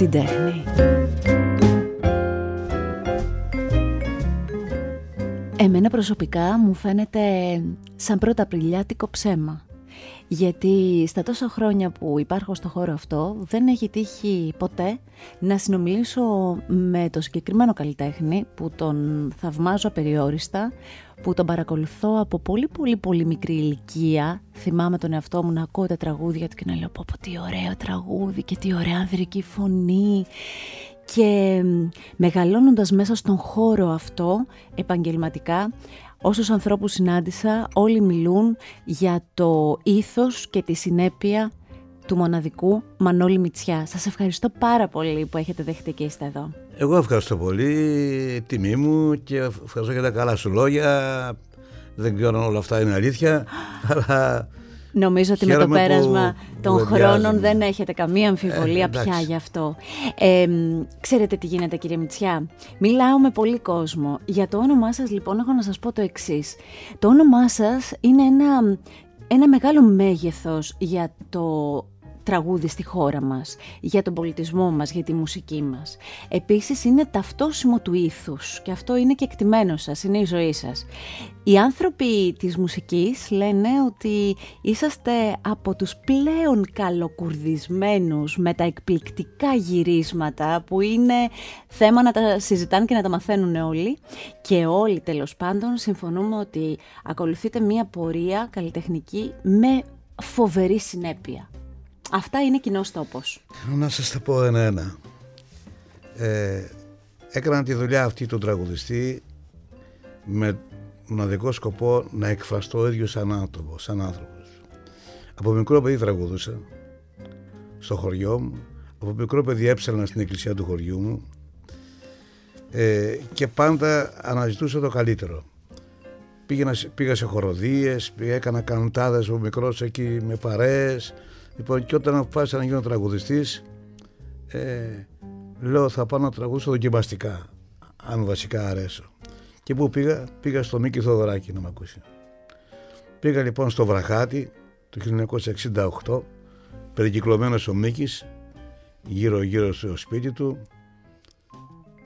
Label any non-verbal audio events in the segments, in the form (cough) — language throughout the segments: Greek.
την τέχνη. Εμένα προσωπικά μου φαίνεται σαν πρώτα Απριλιάτικο ψέμα. Γιατί στα τόσα χρόνια που υπάρχω στο χώρο αυτό δεν έχει τύχει ποτέ να συνομιλήσω με το συγκεκριμένο καλλιτέχνη που τον θαυμάζω απεριόριστα, που τον παρακολουθώ από πολύ πολύ πολύ μικρή ηλικία. Θυμάμαι τον εαυτό μου να ακούω τα τραγούδια του και να λέω πω, πω τι ωραίο τραγούδι και τι ωραία ανδρική φωνή και μεγαλώνοντας μέσα στον χώρο αυτό επαγγελματικά όσους ανθρώπους συνάντησα όλοι μιλούν για το ήθος και τη συνέπεια του μοναδικού Μανώλη Μητσιά. Σας ευχαριστώ πάρα πολύ που έχετε δεχτεί και είστε εδώ. Εγώ ευχαριστώ πολύ, τιμή μου και ευχαριστώ για τα καλά σου λόγια. Δεν ξέρω αν όλα αυτά είναι αλήθεια, (gasps) αλλά Νομίζω ότι με το πέρασμα των χρόνων δεν έχετε καμία αμφιβολία ε, πια γι' αυτό. Ε, ξέρετε τι γίνεται κύριε Μητσιά. Μιλάω με πολύ κόσμο. Για το όνομά σας λοιπόν έχω να σας πω το εξής. Το όνομά σας είναι ένα, ένα μεγάλο μέγεθος για το τραγούδι στη χώρα μας, για τον πολιτισμό μας, για τη μουσική μας. Επίσης είναι ταυτόσιμο του ήθους και αυτό είναι και εκτιμένο σας, είναι η ζωή σας. Οι άνθρωποι της μουσικής λένε ότι είσαστε από τους πλέον καλοκουρδισμένους με τα εκπληκτικά γυρίσματα που είναι θέμα να τα συζητάνε και να τα μαθαίνουν όλοι και όλοι τέλος πάντων συμφωνούμε ότι ακολουθείτε μία πορεία καλλιτεχνική με φοβερή συνέπεια. Αυτά είναι κοινός τόπος. Να σας τα πω ένα-ένα. Ε, έκανα τη δουλειά αυτή του τραγουδιστή με μοναδικό σκοπό να εκφραστώ ο ίδιος σαν άνθρωπο. Σαν άνθρωπος. Από μικρό παιδί τραγουδούσα στο χωριό μου. Από μικρό παιδί έψαλνα στην εκκλησία του χωριού μου ε, και πάντα αναζητούσα το καλύτερο. Πήγαινα, πήγα σε χοροδίες, έκανα καντάδες ο μικρός εκεί με παρέες, Λοιπόν, και όταν αποφάσισα να γίνω τραγουδιστής, ε, λέω θα πάω να τραγουδήσω δοκιμαστικά, αν βασικά αρέσω. Και πού πήγα, πήγα στο Μίκη Θοδωράκη να με ακούσει. Πήγα λοιπόν στο Βραχάτι το 1968, περικυκλωμένος ο Μίκης, γύρω γύρω στο σπίτι του.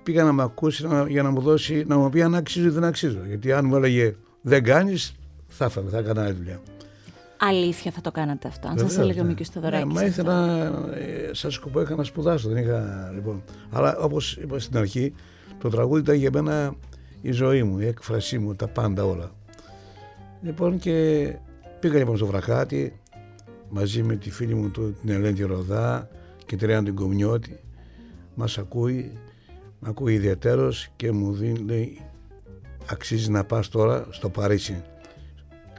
Πήγα να με ακούσει για να μου δώσει, να μου πει αν αξίζω ή δεν αξίζω. Γιατί αν μου έλεγε δεν κάνεις, θα έφαγα, θα έκανα άλλη δουλειά. Αλήθεια θα το κάνατε αυτό, αν σας έλεγε ο Μίκης Στοδωράκη. Ναι, μα ήθελα, ε, σαν σκοπό είχα να σπουδάσω, δεν είχα λοιπόν. Αλλά όπως είπα στην αρχή, το τραγούδι ήταν για μένα η ζωή μου, η έκφρασή μου, τα πάντα όλα. Λοιπόν και πήγα λοιπόν στο Βραχάτι μαζί με τη φίλη μου την Ελένη Ροδά και τη Ρέαν την Κομιώτη. Μας ακούει, με ακούει ιδιαίτερος και μου δίνει, λέει, αξίζει να πας τώρα στο Παρίσι.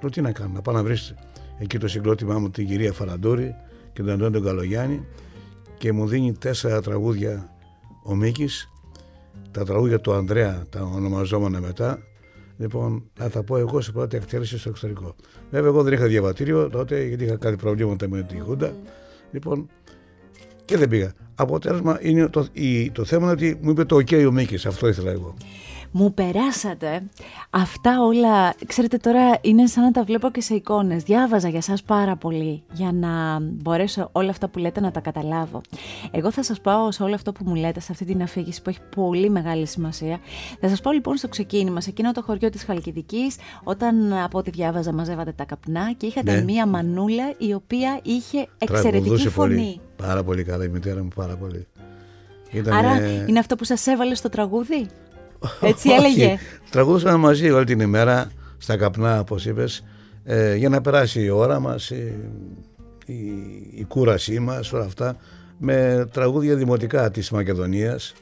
Λέω τι να κάνω, να πάω να βρεις εκεί το συγκρότημά μου την κυρία Φαραντούρη και τον Αντώνη τον Καλογιάννη και μου δίνει τέσσερα τραγούδια ο Μίκης. Τα τραγούδια του Ανδρέα τα ονομαζόμενα μετά. Λοιπόν να τα πω εγώ σε πρώτη εκτέλεση στο εξωτερικό. Βέβαια εγώ δεν είχα διαβατήριο τότε γιατί είχα κάτι προβλήματα με τη Χούντα. Λοιπόν και δεν πήγα. Αποτέλεσμα είναι το, το θέμα είναι ότι μου είπε το ok ο Μίκης αυτό ήθελα εγώ μου περάσατε αυτά όλα, ξέρετε τώρα είναι σαν να τα βλέπω και σε εικόνες. Διάβαζα για σας πάρα πολύ για να μπορέσω όλα αυτά που λέτε να τα καταλάβω. Εγώ θα σας πάω σε όλο αυτό που μου λέτε, σε αυτή την αφήγηση που έχει πολύ μεγάλη σημασία. Θα σας πάω λοιπόν στο ξεκίνημα, σε εκείνο το χωριό της Χαλκιδικής, όταν από ό,τι διάβαζα μαζεύατε τα καπνά και είχατε ναι. μία μανούλα η οποία είχε εξαιρετική φωνή. Πολύ. Πάρα πολύ καλά η μητέρα μου, πάρα πολύ. Άρα είναι αυτό που σας έβαλε στο τραγούδι; Έτσι έλεγε. Τραγουδούσαμε μαζί όλη την ημέρα στα καπνά, όπως είπες, ε, για να περάσει η ώρα μας, η, η, κούρασή μας, όλα αυτά, με τραγούδια δημοτικά της Μακεδονίας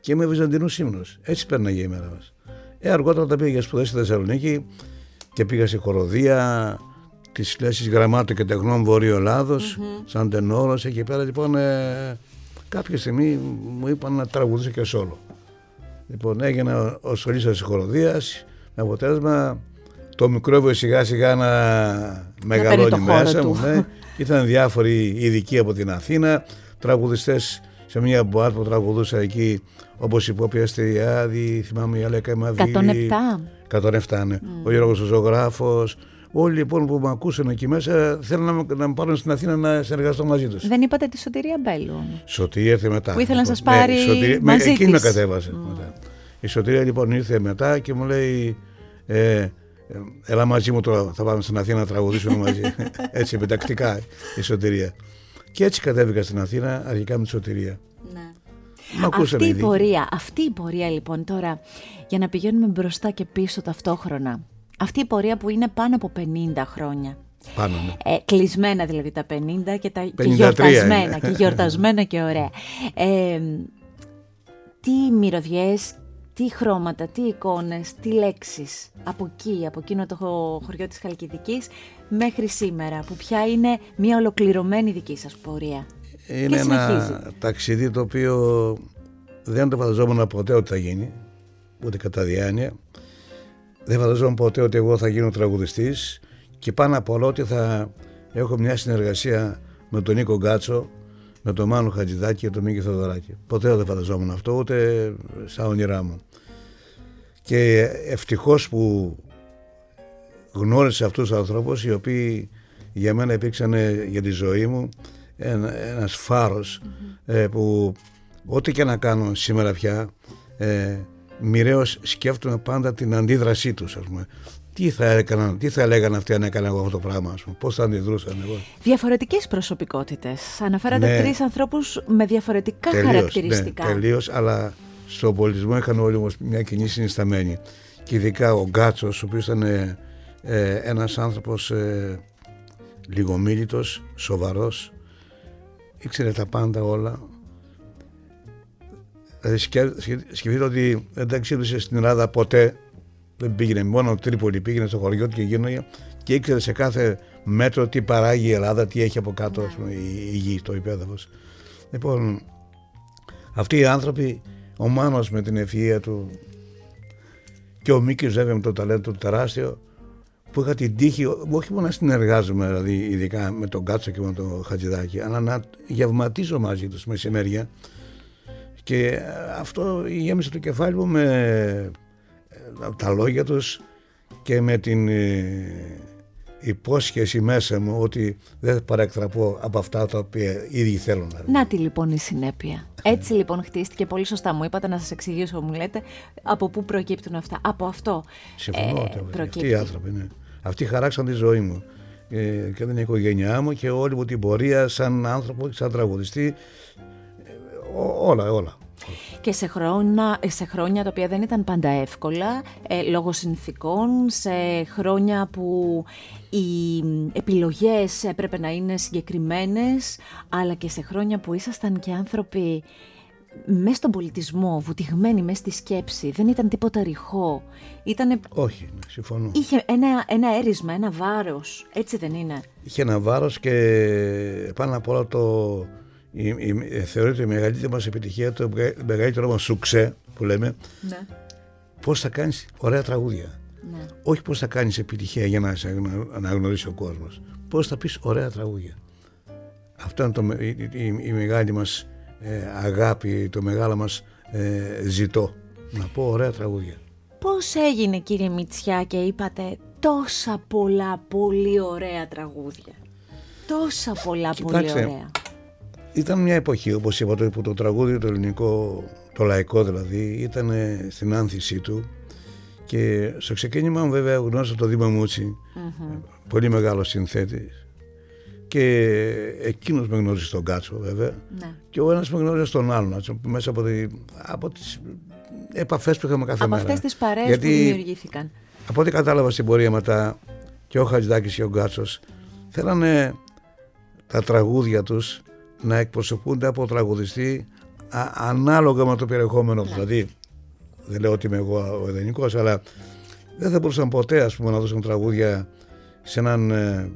και με βυζαντινούς ύμνους. Έτσι πέρναγε η μέρα μας. Ε, αργότερα τα πήγα για σπουδές στη Θεσσαλονίκη και πήγα σε χοροδία τη λέση γραμμάτων και τεχνών Βορείου Ελλάδος, mm-hmm. σαν τενόρος. Εκεί πέρα λοιπόν ε, κάποια στιγμή μου είπαν να τραγουδήσω και σόλο. Λοιπόν, έγινε ο σωλήσα της χοροδίας με αποτέλεσμα το μικρόβιο σιγά σιγά να μεγαλώνει μέσα μου. Ναι. Ήταν διάφοροι ειδικοί από την Αθήνα, τραγουδιστές σε μια μποάτ που τραγουδούσα εκεί, όπως η Πόπη Αστεριάδη, θυμάμαι η Αλέκα Μαβίλη. 107. 107, ναι. Mm. Ο Γιώργος ο Ζωγράφος, Όλοι λοιπόν που με ακούσαν εκεί μέσα θέλουν να, με, να με πάρουν στην Αθήνα να συνεργαστώ μαζί τους. Δεν είπατε τη Σωτηρία Μπέλου όμως. Σωτηρία ήρθε μετά. Που ήθελε να σας πάρει. Ναι, σωτηρία, μαζί με, εκείνη με κατέβασε. Mm. Μετά. Η Σωτηρία λοιπόν ήρθε μετά και μου λέει. Ε, Έλα μαζί μου τώρα, θα πάμε στην Αθήνα να τραγουδήσουμε μαζί. (laughs) έτσι, επιτακτικά η Σωτηρία. Και έτσι κατέβηκα στην Αθήνα, αρχικά με τη Σωτηρία. Ναι. αυτή η πορεία, αυτή η πορεία λοιπόν τώρα, για να πηγαίνουμε μπροστά και πίσω ταυτόχρονα, αυτή η πορεία που είναι πάνω από 50 χρόνια. Πάνω, ναι. ε, κλεισμένα δηλαδή τα 50 και, τα, και γιορτασμένα, και γιορτασμένα και ωραία. Ε, τι μυρωδιές τι χρώματα, τι εικόνες, τι λέξεις από εκεί, από εκείνο το χωριό της Χαλκιδικής μέχρι σήμερα που πια είναι μια ολοκληρωμένη δική σας πορεία; Είναι ένα ταξίδι το οποίο δεν το φανταζόμουν ποτέ ότι θα γίνει, ούτε κατά διάνοια. Δεν φανταζόμουν ποτέ ότι εγώ θα γίνω τραγουδιστής και πάνω από όλα ότι θα έχω μια συνεργασία με τον Νίκο Γκάτσο, με τον Μάνο Χατζηδάκη και τον Μίκη Θοδωράκη. Ποτέ δεν φανταζόμουν αυτό, ούτε στα όνειρά μου. Και ευτυχώς που γνώρισα αυτούς τους ανθρώπους οι οποίοι για μένα υπήρξαν για τη ζωή μου ένας, ένας ε, που ό,τι και να κάνω σήμερα πια ε, μοιραίως σκέφτομαι πάντα την αντίδρασή τους ας πούμε τι θα, έκαναν, τι θα έλεγαν αυτοί αν έκανα εγώ αυτό το πράγμα, ας πούμε, πώς θα αντιδρούσαν εγώ. Διαφορετικές προσωπικότητες. Αναφέρατε ναι. τρεις ανθρώπους με διαφορετικά τελείως, χαρακτηριστικά. Ναι, τελείως, αλλά στον πολιτισμό είχαν όλοι όμως μια κοινή συνισταμένη. Και ειδικά ο Γκάτσος, ο οποίος ήταν ε, ε ένας άνθρωπος ε, λιγομίλητος, σοβαρός, ήξερε τα πάντα όλα. Δηλαδή σκεφτείτε ότι δεν ταξίδευσε στην Ελλάδα ποτέ δεν πήγαινε μόνο Τρίπολη, πήγαινε στο χωριό του και γίνονταν και ήξερε σε κάθε μέτρο τι παράγει η Ελλάδα, τι έχει από κάτω πούμε, η, γη, το υπέδαφος. Λοιπόν, αυτοί οι άνθρωποι, ο Μάνος με την ευφυΐα του και ο Μίκης βέβαια με το ταλέντο του τεράστιο, που είχα την τύχη, όχι μόνο να συνεργάζομαι δηλαδή, ειδικά με τον Κάτσο και με τον Χατζηδάκη, αλλά να γευματίζω μαζί τους μεσημέρια. Και αυτό γέμισε το κεφάλι μου με τα λόγια τους και με την ε, υπόσχεση μέσα μου ότι δεν θα παρεκτραπώ από αυτά τα οποία ήδη θέλω να Να τη λοιπόν η συνέπεια. Έτσι λοιπόν χτίστηκε, πολύ σωστά μου είπατε να σας εξηγήσω, μου λέτε, από πού προκύπτουν αυτά. Από αυτό Συμφωνώ, ε, προκύπτει. Αυτοί οι άνθρωποι, ναι. Αυτοί χαράξαν τη ζωή μου ε, και την οικογένειά μου και όλη μου την πορεία σαν άνθρωπο, σαν τραγουδιστή, ε, όλα, όλα και σε χρόνια, σε χρόνια τα οποία δεν ήταν πάντα εύκολα ε, λόγω συνθήκων, σε χρόνια που οι επιλογές έπρεπε να είναι συγκεκριμένες, αλλά και σε χρόνια που ήσασταν και άνθρωποι μέσα στον πολιτισμό, βουτυγμένοι μέσα στη σκέψη, δεν ήταν τίποτα ρηχό. Ήτανε... Όχι, ναι, συμφωνώ. Είχε ένα, ένα έρισμα, ένα βάρος, έτσι δεν είναι. Είχε ένα βάρος και πάνω απ' όλα το η, η, θεωρείται η μεγαλύτερη μας επιτυχία, το μεγαλύτερο μας σουξέ που λέμε, ναι. πώς θα κάνεις ωραία τραγούδια. Ναι. Όχι πώς θα κάνεις επιτυχία για να σε αναγνωρίσει ο κόσμος. Πώς θα πεις ωραία τραγούδια. Αυτό είναι το, η, η, μεγάλη μας ε, αγάπη, το μεγάλο μας ε, ζητό. Να πω ωραία τραγούδια. Πώς έγινε κύριε Μητσιά και είπατε τόσα πολλά πολύ ωραία τραγούδια. Τόσα πολλά πολύ ωραία ήταν μια εποχή όπως είπα που το τραγούδι το ελληνικό, το λαϊκό δηλαδή ήταν στην άνθησή του και στο ξεκίνημα μου βέβαια γνώρισα το Δήμα μουτσι πολύ μεγάλο συνθέτης και εκείνος με γνώρισε στον Κάτσο βέβαια ναι. και ο ένας με γνώρισε στον άλλον μέσα από, τη, από τις επαφές που είχαμε κάθε από μέρα. Από αυτές τις παρέες που δημιουργήθηκαν. Από ό,τι κατάλαβα στην πορεία μετά και ο Χατζηδάκης και ο Γκάτσος θέλανε τα τραγούδια τους να εκπροσωπούνται από τραγουδιστή α, ανάλογα με το περιεχόμενο ναι. Δηλαδή, δεν λέω ότι είμαι εγώ ο ιδανικό, αλλά δεν θα μπορούσαν ποτέ ας πούμε, να δώσουν τραγούδια σε έναν ε,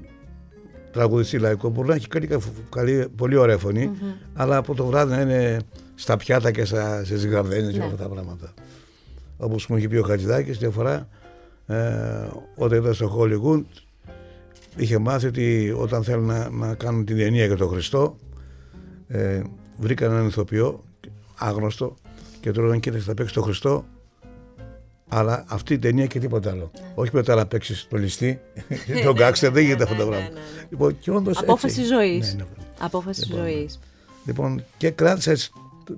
τραγουδιστή λαϊκό. Μπορεί να έχει καλή, καλή, πολύ ωραία αλλά από το βράδυ να είναι στα πιάτα και στα, στις γαρδένες και ναι. αυτά τα πράγματα. Όπως μου είχε πει ο Χατζηδάκης μια φορά, ε, όταν ήταν στο Hollywood, είχε μάθει ότι όταν θέλουν να, να κάνουν την ταινία για τον Χριστό, ε, βρήκαν έναν ηθοποιό άγνωστο και του λέγανε κοίταξε θα παίξεις τον Χριστό Αλλά αυτή η ταινία και τίποτα άλλο. Ναι. Όχι μετά να παίξεις το ληστή, (laughs) (laughs) τον γκάξτερ, δεν γίνεται αυτό το πράγμα. Λοιπόν, και όντως Απόφαση ζωής. Απόφαση λοιπόν, ζωής. Λοιπόν, και κράτησα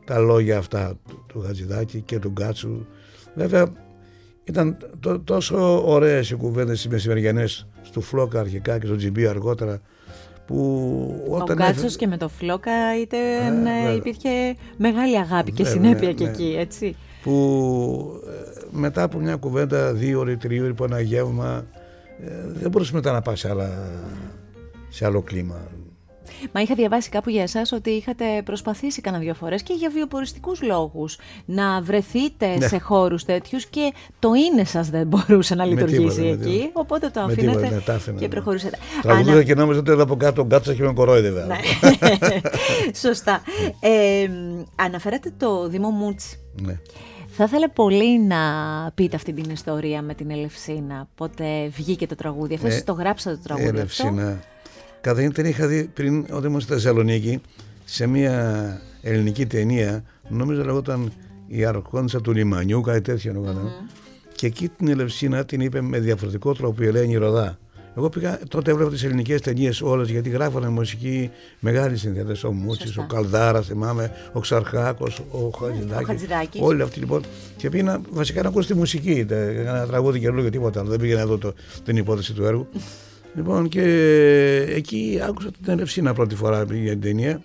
τα λόγια αυτά του Χατζηδάκη και του Γκάτσου. Βέβαια, ήταν τόσο ωραίες οι κουβέντες οι μεσημεριανές του Φλόκα αρχικά και στο Τζιμπί αργότερα που όταν Ο Γκάτσος και με το Φλόκα ήταν, ε, υπήρχε μεγάλη αγάπη και συνέπεια και εκεί, έτσι. Που ε, μετά από μια κουβέντα δύο ώρες, τρία ώρες, από ένα γεύμα ε, δεν μπορούσε μετά να πάει σε, σε άλλο κλίμα. Μα είχα διαβάσει κάπου για εσάς ότι είχατε προσπαθήσει κανένα δύο φορές και για βιοποριστικούς λόγους να βρεθείτε ναι. σε χώρους τέτοιους και το είναι σας δεν μπορούσε να λειτουργήσει εκεί. Οπότε το αφήνετε και προχωρήσατε. Τραγουδούσα και νόμιζα ότι από κάτω κάτσα και με κορόιδευε. Ναι. (laughs) Σωστά. Ε, αναφέρατε το Δήμο Μούτσι. Ναι. Θα ήθελα πολύ να πείτε αυτή την ιστορία με την Ελευσίνα. Πότε βγήκε το τραγούδι. Αυτό ναι. το γράψατε το τραγούδι. Ελευσίνα. Αυτό; Καταρχήν την είχα δει πριν όταν ήμουν στη Θεσσαλονίκη σε μια ελληνική ταινία. Νομίζω λεγόταν Η Αρχόντισσα του Λιμανιού, κάτι τέτοιο mm-hmm. Και εκεί την Ελευσίνα την είπε με διαφορετικό τρόπο η Ελένη Ροδά. Εγώ πήγα, τότε έβλεπα τις ελληνικές ταινίες όλες γιατί γράφανε μουσική μεγάλη συνθέτες. Ο Μούτσι, ο Καλδάρα, θυμάμαι, ο Ξαρχάκος, ο Χατζηδάκης. Όλοι αυτοί λοιπόν. Και πήγα βασικά να ακούσω τη μουσική. Ένα τραγούδι και λόγια τίποτα άλλο. Δεν πήγαινα εδώ το, την υπόθεση του έργου. Λοιπόν και εκεί άκουσα την Ελευσίνα πρώτη φορά για την ταινία.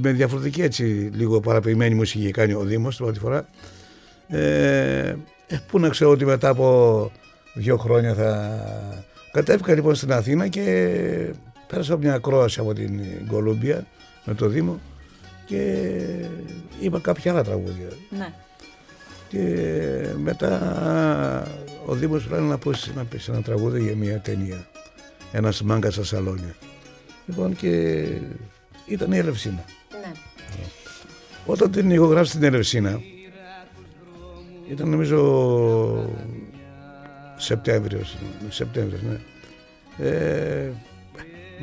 Με διαφορετική έτσι λίγο παραποιημένη μουσική κάνει ο Δήμος την πρώτη φορά. Ε, ε, πού να ξέρω ότι μετά από δύο χρόνια θα... Κατέβηκα λοιπόν στην Αθήνα και πέρασα μια ακρόαση από την Κολούμπια με το Δήμο και είπα κάποια άλλα τραγούδια. Ναι. Και μετά ο Δήμος πρέπει να πούσει να πει ένα τραγούδι για μια ταινία. Ένας μάγκας στα σαλόνια. Λοιπόν και ήταν η Ελευσίνα. Ναι. Όταν την ηχογράφησε την Ελευσίνα ήταν νομίζω Σεπτέμβριος, Σεπτέμβριος, ναι. Ε,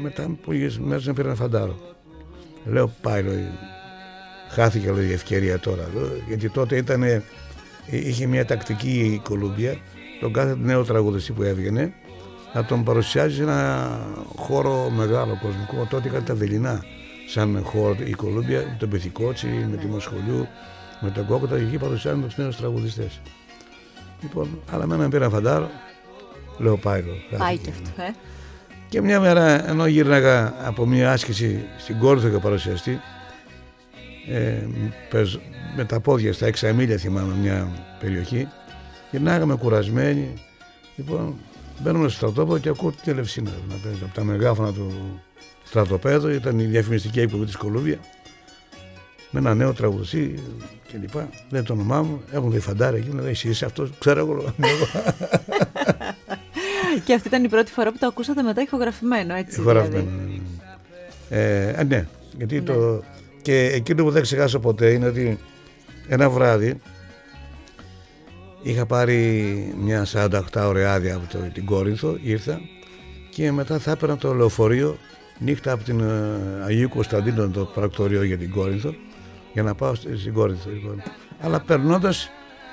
μετά από λίγες μέρες με πήρε ένα φαντάρο. Λέω πάει, χάθηκε λέει, η ευκαιρία τώρα. γιατί τότε ήταν, είχε μια τακτική η Κολούμπια, τον κάθε νέο τραγουδιστή που έβγαινε, να τον παρουσιάζει σε ένα χώρο μεγάλο κοσμικό. Τότε είχαν τα Βελινά σαν χώρο η Κολούμπια, με τον Πυθικότσι, με τη Μοσχολιού, με τον Κόκοτα και εκεί παρουσιάζουν τους νέους τραγουδιστές. Λοιπόν, αλλά μένα πήρα φαντάρο, λέω πάει εδώ. Πάει και αυτό, ε. Και μια μέρα ενώ γύρναγα από μια άσκηση στην Κόρθο και παρουσιαστή, ε, με τα πόδια στα έξι μίλια θυμάμαι μια περιοχή, γυρνάγαμε κουρασμένοι, λοιπόν μπαίνουμε στο στρατόπεδο και ακούω την Ελευσίνα να παίζει από τα μεγάφωνα του στρατοπέδου, ήταν η διαφημιστική εκπομπή της Κολούμπια με ένα νέο τραγουδιστή και λοιπά. Δεν το όνομά μου, έχουν δει φαντάρα εκεί, λέει εσύ είσαι αυτός, ξέρω εγώ. (laughs) και αυτή ήταν η πρώτη φορά που το ακούσατε μετά ηχογραφημένο, έτσι. Ηχογραφημένο. Δηλαδή. Ε, ε, ναι, γιατί ναι. το. Και εκείνο που δεν ξεχάσω ποτέ είναι ότι ένα βράδυ είχα πάρει μια 48 ώρα άδεια από το, την Κόρινθο, ήρθα και μετά θα έπαιρνα το λεωφορείο νύχτα από την ε, Αγίου Κωνσταντίνο το πρακτορείο για την Κόρινθο για να πάω στην Κόρινθο. Λοιπόν. Αλλά περνώντας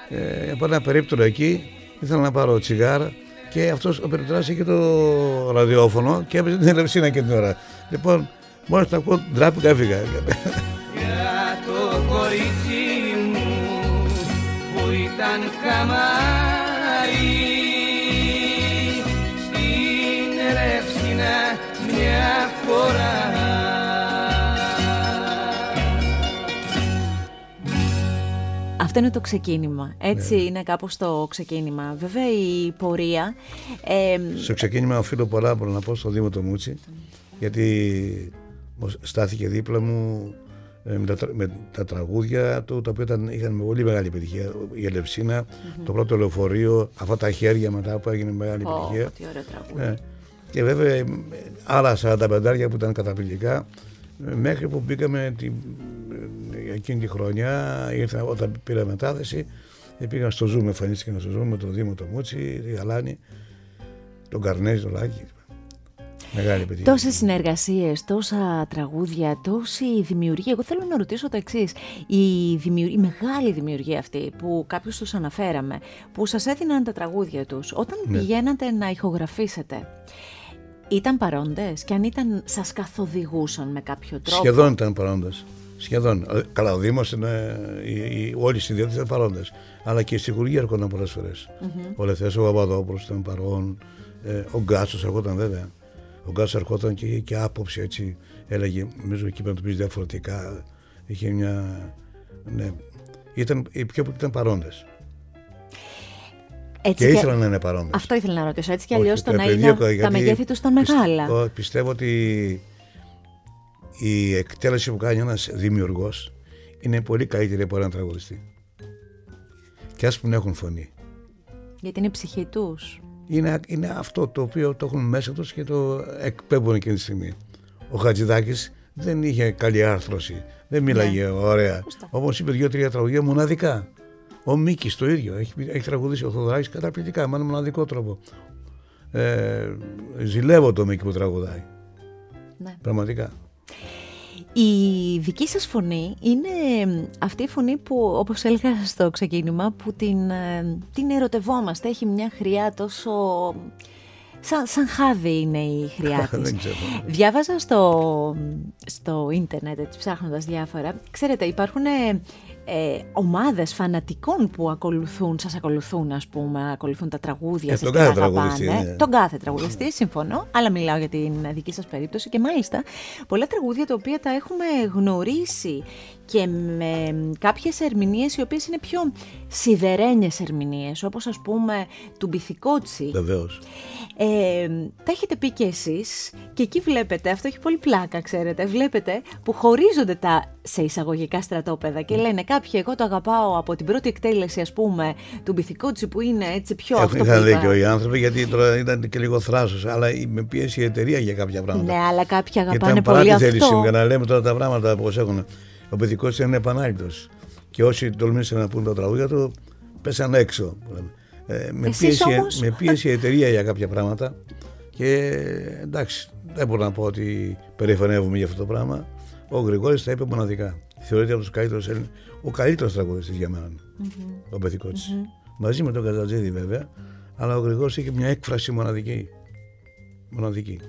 ε, από ένα περίπτωρο εκεί, ήθελα να πάρω τσιγάρα και αυτός ο περιπτώνα είχε το ραδιόφωνο και έπαιζε την Ελευσίνα και την ώρα. Λοιπόν, μόλις το ακούω, ντράπηκα, έφυγα. Για το κορίτσι μου που ήταν καμάρι στην Ελευσίνα μια φορά Αυτό είναι το ξεκίνημα. Έτσι ναι. είναι κάπως το ξεκίνημα. Βέβαια η πορεία... Ε, στο ξεκίνημα οφείλω πολλά, μπορώ να πω, στο Δήμο το Μούτσι, γιατί στάθηκε δίπλα μου ε, με τα, με τα τραγούδια του, τα οποία ήταν, είχαν πολύ μεγάλη επιτυχία. Η ελευσινα το πρώτο λεωφορείο, αυτά τα χέρια μετά που έγινε μεγάλη oh, επιτυχία. Τι ωραία τραγούδια. Ε, και βέβαια άλλα 45 που ήταν καταπληκτικά μέχρι που μπήκαμε την, εκείνη τη χρονιά, ήρθα όταν πήρα μετάθεση, πήγα στο Zoom, εμφανίστηκα στο Zoom με τον Δήμο το Μούτσι, τη Γαλάνη, τον Καρνέζη, τον Λάκη. Μεγάλη επιτυχία. Τόσες συνεργασίες, τόσα τραγούδια, τόση δημιουργία. Εγώ θέλω να ρωτήσω το εξής. Η, η μεγάλη δημιουργία αυτή που κάποιου τους αναφέραμε, που σας έδιναν τα τραγούδια τους, όταν ναι. πηγαίνατε να ηχογραφήσετε, ήταν παρόντες; Και αν ήταν σας καθοδηγούσαν με κάποιο τρόπο; Σχεδόν ήταν παρόντες. Σχεδόν. Ε, καλά, ο Δήμος είναι. όλοι οι συνδυατέ ήταν παρόντες. Αλλά και η Σιγουργία έρχονταν πολλές φορές. Mm-hmm. Ο Λεθέ ο Παπαδόπουλος ήταν παρόν. Ε, ο Γκάτσος ερχόταν βέβαια. Ο Γκάτσο ερχόταν και είχε και άποψη έτσι. Έλεγε, νομίζω εκεί πρέπει να το πεις διαφορετικά. Είχε μια. Ναι. Ήταν, οι πιο πολλοί ήταν παρόντες. Έτσι και, και ήθελαν να είναι παρόντες. Αυτό ήθελα να ρωτήσω. Έτσι κι αλλιώς το να είναι. Τα μεγέθη τους ήταν μεγάλα. Πιστεύω ότι η εκτέλεση που κάνει ένας δημιουργός είναι πολύ καλύτερη από έναν τραγουδιστή. Και ας πούμε έχουν φωνή. Γιατί είναι η ψυχή τους. Είναι, είναι αυτό το οποίο το έχουν μέσα τους και το εκπέμπουν εκείνη τη στιγμή. Ο Χατζηδάκης δεν είχε καλή άρθρωση. Δεν μίλαγε ναι. ωραία. Όμως είπε δύο-τρία τραγουδία μοναδικά. Ο Μίκης το ίδιο. Έχει, έχει τραγουδίσει ο Θοδωράκης καταπληκτικά, με έναν μοναδικό τρόπο. Ε, ζηλεύω το Μίκη που τραγουδάει. Ναι. Πραγματικά. Η δική σας φωνή είναι αυτή η φωνή που, όπως έλεγα στο ξεκίνημα, που την, ε, την ερωτευόμαστε. Έχει μια χρειά τόσο... Σαν, σαν χάδι είναι η χρειά (laughs) της. Διάβαζα στο, στο ίντερνετ, ψάχνοντας διάφορα. Ξέρετε, υπάρχουν ε, ομάδες φανατικών που ακολουθούν, σας ακολουθούν ας πούμε, ακολουθούν τα τραγούδια ε, σας τον κάθε τραγουδιστή. Ναι. Τον κάθε τραγουδιστή, συμφωνώ, αλλά μιλάω για την δική σας περίπτωση και μάλιστα πολλά τραγούδια τα οποία τα έχουμε γνωρίσει και με κάποιες ερμηνείες οι οποίες είναι πιο σιδερένιες ερμηνείες, όπως ας πούμε του Μπιθικότσι. Βεβαίως. Ε, τα έχετε πει και εσείς και εκεί βλέπετε, αυτό έχει πολύ πλάκα ξέρετε, βλέπετε που χωρίζονται τα σε εισαγωγικά στρατόπεδα και λένε κάποιοι εγώ το αγαπάω από την πρώτη εκτέλεση ας πούμε του Μπιθικότσι που είναι έτσι πιο αυτό Είχαν δίκιο οι άνθρωποι γιατί τώρα ήταν και λίγο θράσος αλλά με πίεση η εταιρεία για κάποια πράγματα. Ναι αλλά κάποιοι αγαπάνε πολύ αυτό. θέληση για να λέμε τώρα τα πράγματα όπως έχουν. Ο Μπιθικότσι είναι επανάληπτος και όσοι τολμήσαν να πούν τα τραγούδια του πέσαν έξω. Ε, με, πίεση, όμως... με πίεση η εταιρεία για κάποια πράγματα και εντάξει δεν μπορώ να πω ότι περηφανεύομαι για αυτό το πράγμα. Ο Γρηγόρης τα είπε μοναδικά. Θεωρείται από τους καλύτερους ο καλύτερος τραγουδιστής για μένα. Mm-hmm. Ο Πεθηκότη. Mm-hmm. Μαζί με τον Καζατζίδη βέβαια, αλλά ο Γρηγόρης είχε μια έκφραση μοναδική. Μοναδική.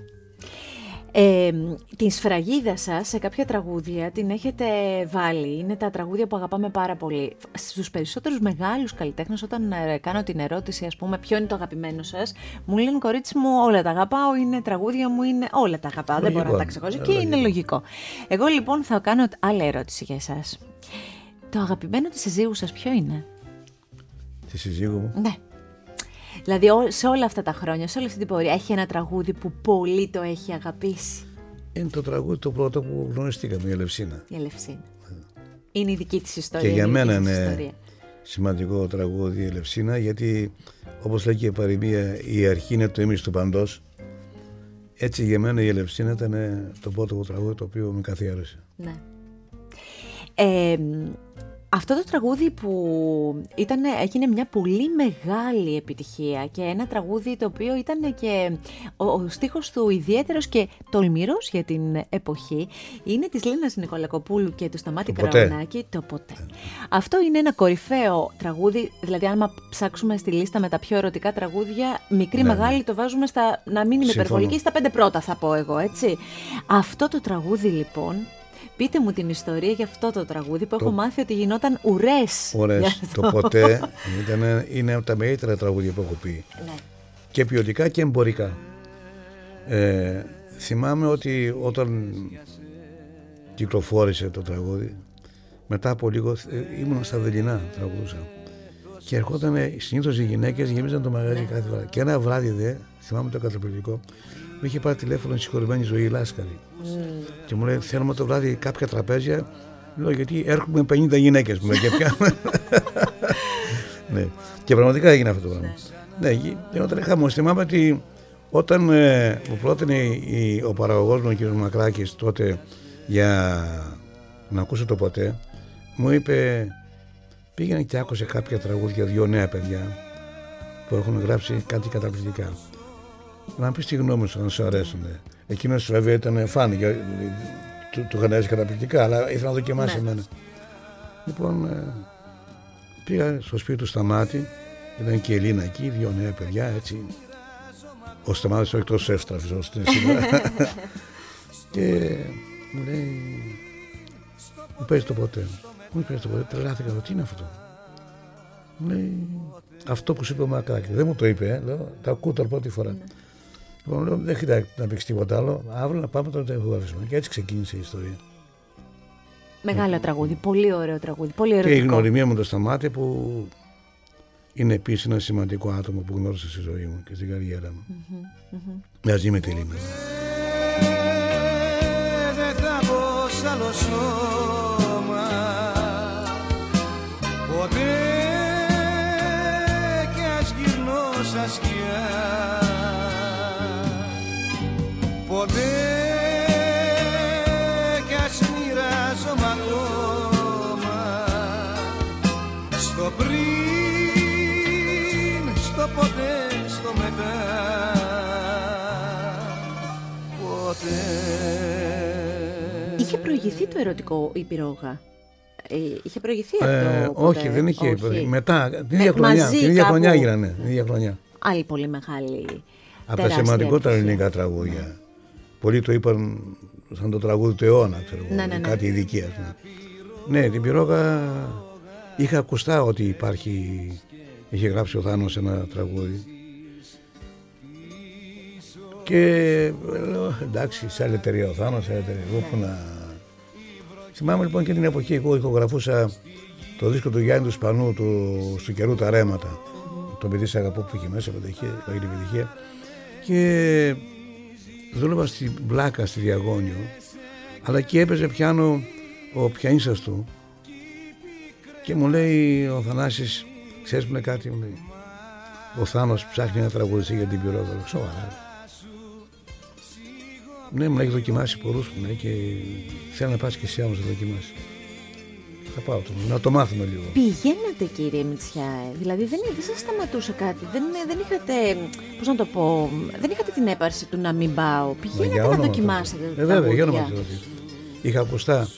Ε, την σφραγίδα σας σε κάποια τραγούδια την έχετε βάλει; Είναι τα τραγούδια που αγαπάμε πάρα πολύ. Στους περισσότερους μεγάλους καλλιτέχνες όταν ε, κάνω την ερώτηση ας πούμε ποιο είναι το αγαπημένο σας μου λένε κορίτσι μου όλα τα αγαπάω, είναι τραγούδια μου, είναι όλα τα αγαπάω. Δεν μπορώ να τα ξεχωρίσω και είναι λογικό. Εγώ λοιπόν θα κάνω άλλη ερώτηση για εσάς. Το αγαπημένο της συζύγου σας ποιο είναι; Τη συζύγου μου; Ναι. Δηλαδή σε όλα αυτά τα χρόνια, σε όλη αυτή την πορεία, έχει ένα τραγούδι που πολύ το έχει αγαπήσει. Είναι το τραγούδι το πρώτο που γνωριστήκαμε, η Ελευσίνα. Η Ελευσίνα. Είναι η δική της ιστορία. Και για μένα είναι σημαντικό τραγούδι η Ελευσίνα, γιατί όπως λέει και η παροιμία, η αρχή είναι το ίμιση του παντός. Έτσι για μένα η Ελευσίνα ήταν το πρώτο τραγούδι το οποίο με καθιέρωσε. Ναι. Ε, αυτό το τραγούδι που ήταν, έγινε μια πολύ μεγάλη επιτυχία και ένα τραγούδι το οποίο ήταν και ο, ο στίχος του ιδιαίτερος και τολμηρός για την εποχή είναι της Λίνας Νικολακοπούλου και του Σταμάτη Καραγωνάκη το ποτέ. Αυτό είναι ένα κορυφαίο τραγούδι, δηλαδή αν ψάξουμε στη λίστα με τα πιο ερωτικά τραγούδια, μικρή ναι, ναι. μεγάλη το βάζουμε στα, να μην είμαι υπερβολική, στα πέντε πρώτα θα πω εγώ, έτσι. Αυτό το τραγούδι λοιπόν Πείτε μου την ιστορία για αυτό το τραγούδι που έχω μάθει ότι γινόταν ουρές. Ουρές. Το ποτέ (laughs) ήταν, είναι από τα μεγαλύτερα τραγούδια που έχω πει. Ναι. Και ποιοτικά και εμπορικά. Ε, θυμάμαι ότι όταν κυκλοφόρησε το τραγούδι, μετά από λίγο ε, ήμουν στα Δελινά τραγουδούσα. Και ερχόταν συνήθως οι γυναίκες γεμίζαν το μαγαζί ναι. κάθε φορά. Και ένα βράδυ δε, θυμάμαι το καταπληκτικό, μου είχε πάρει τηλέφωνο η συγχωρημένη ζωή Λάσκαρη. Mm. Και μου λέει: Θέλουμε το βράδυ κάποια τραπέζια. Λέω: Γιατί έρχομαι 50 γυναίκες μου και πια. (laughs) ναι. Και πραγματικά έγινε αυτό το πράγμα. ναι, γινόταν χαμό. Θυμάμαι ότι όταν ε, μου πρότεινε η, ο παραγωγός μου, ο κ. Μακράκης, τότε για να ακούσω το ποτέ, μου είπε: Πήγαινε και άκουσε κάποια τραγούδια, δύο νέα παιδιά που έχουν γράψει κάτι καταπληκτικά. Να πεις τη γνώμη σου, αν σου αρέσουν. Εκείνος βέβαια ήταν φαν, του, του είχαν καταπληκτικά, αλλά ήθελα να δοκιμάσει ναι. εμένα. Λοιπόν, ε, πήγα στο σπίτι του Σταμάτη, ήταν και η Ελίνα εκεί, δύο νέα παιδιά, έτσι. Ο Σταμάτης όχι τόσο εύστραφος όσο είναι σήμερα. (laughs) και μου λέει, μου παίζει το ποτέ. Μου παίζει το ποτέ, τρελάθηκα, τι είναι αυτό; Μου λέει, αυτό που σου είπε ο Μακάκη. Δεν μου το είπε, ε, λέω, τα ακούω τώρα πρώτη φορά. Ναι. Λοιπόν, λέω, δεν χρειάζεται να πει τίποτα άλλο. Αύριο να πάμε τώρα το ηχογραφήσουμε. Και έτσι ξεκίνησε η ιστορία. Μεγάλο τραγούδι, πολύ ωραίο τραγούδι. Πολύ ωραίο και η γνωριμία μου το σταμάτη που είναι επίσης ένα σημαντικό άτομο που γνώρισα στη ζωή μου και στην καριέρα μου. Mm-hmm, Μαζί με τη Λίνα. Πριν, στο ποτέ, στο μετά Ποτέ Είχε προηγηθεί το ερωτικό η πυρόγα. Ε, είχε προηγηθεί αυτό. Ε, όχι, δεν είχε. Όχι. Μετά, την ίδια χρονιά. Την ίδια χρονιά γίνανε. Την ίδια χρονιά. Άλλη πολύ μεγάλη. Από τα σημαντικότερα ελληνικά τραγούδια. Πολλοί το είπαν σαν το τραγούδι του αιώνα, ξέρω ναι, ναι, ναι. κάτι ειδικία. Ναι. ναι, την πυρόγα είχα ακουστά ότι υπάρχει, είχε γράψει ο Θάνος ένα τραγούδι. Και λέω εντάξει, σε άλλη εταιρεία ο Θάνος, σε άλλη εταιρεία. Εγώ που να... Θυμάμαι λοιπόν και την εποχή εγώ ηχογραφούσα το δίσκο του Γιάννη του Σπανού του, του καιρού τα ρέματα το παιδί σε αγαπώ που είχε μέσα, πετυχία, πετυχία και δούλευα στην Πλάκα στη Διαγώνιο αλλά και έπαιζε πιάνο ο πιανίστας του και μου λέει ο Θανάσης ξέρεις μου κάτι μου λέει ο Θάνος ψάχνει να τραγουδιστεί για την πυρόβολο σοβαρά ναι μου έχει δοκιμάσει πολλούς ναι, και θέλω να πας και εσύ όμως να δοκιμάσεις θα πάω το, να το μάθουμε λίγο. Πηγαίνατε κύριε Μητσιά, ε. δηλαδή δεν, δεν σας σταματούσε κάτι, δεν, δεν είχατε, πώς να το πω, δεν είχατε την έπαρση του να μην πάω. Πηγαίνατε να δοκιμάσετε. Ε, βέβαια, για όνομα Είχα ακουστά,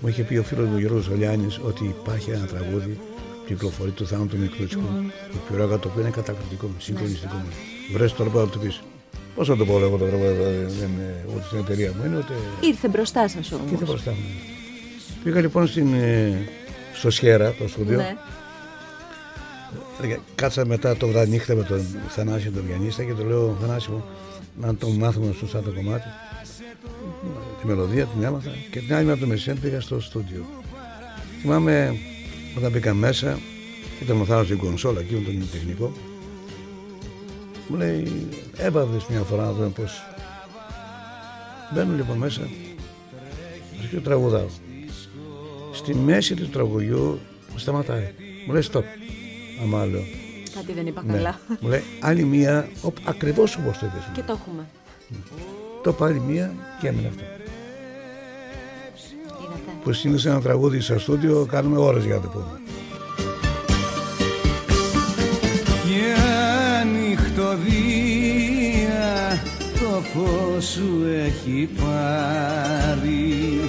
μου είχε πει ο φίλος μου Γιώργος Ολιάνης ότι υπάρχει ένα τραγούδι που κυκλοφορεί του Θάνου του Μικρούτσικου, mm-hmm. το πυρόγα το οποίο είναι καταπληκτικό, συγκλονιστικό. Ναι. Βρες τώρα πάνω το πεις. Πώς θα το πω εγώ το τραγούδι, δεν είναι ούτε στην εταιρεία μου, είναι ούτε. Ήρθε μπροστά σας όμως. Ήρθε μπροστά μου. Πήγα λοιπόν στην, ε, στο Σιέρα, το στούντιο. Ναι. Κάτσα μετά το βράδυ νύχτα με τον Θανάσιο τον πιανίστα και το λέω Θανάσιο μου να το μάθουμε σωστά το κομμάτι. Τη μελωδία την έμαθα και την άλλη μέρα το μεσαίρι πήγα στο στούντιο. Θυμάμαι όταν μπήκα μέσα, ήταν ο Θάνος στην κονσόλα εκεί με τον τεχνικό. Μου λέει, έπαυδες μια φορά να δούμε πώς. Μπαίνω λοιπόν μέσα και τραγουδάω στη μέση του τραγουδιού μου σταματάει. Μου λέει stop. Αμά λέω. Κάτι δεν είπα ναι. καλά. Μου λέει άλλη μία, ακριβώς όπως το είπες. Και το έχουμε. Το είπα άλλη μία και έμεινε αυτό. Που είναι σε ένα τραγούδι στο στούντιο, κάνουμε ώρες για να το πούμε. Για νυχτοδία το φως σου έχει πάρει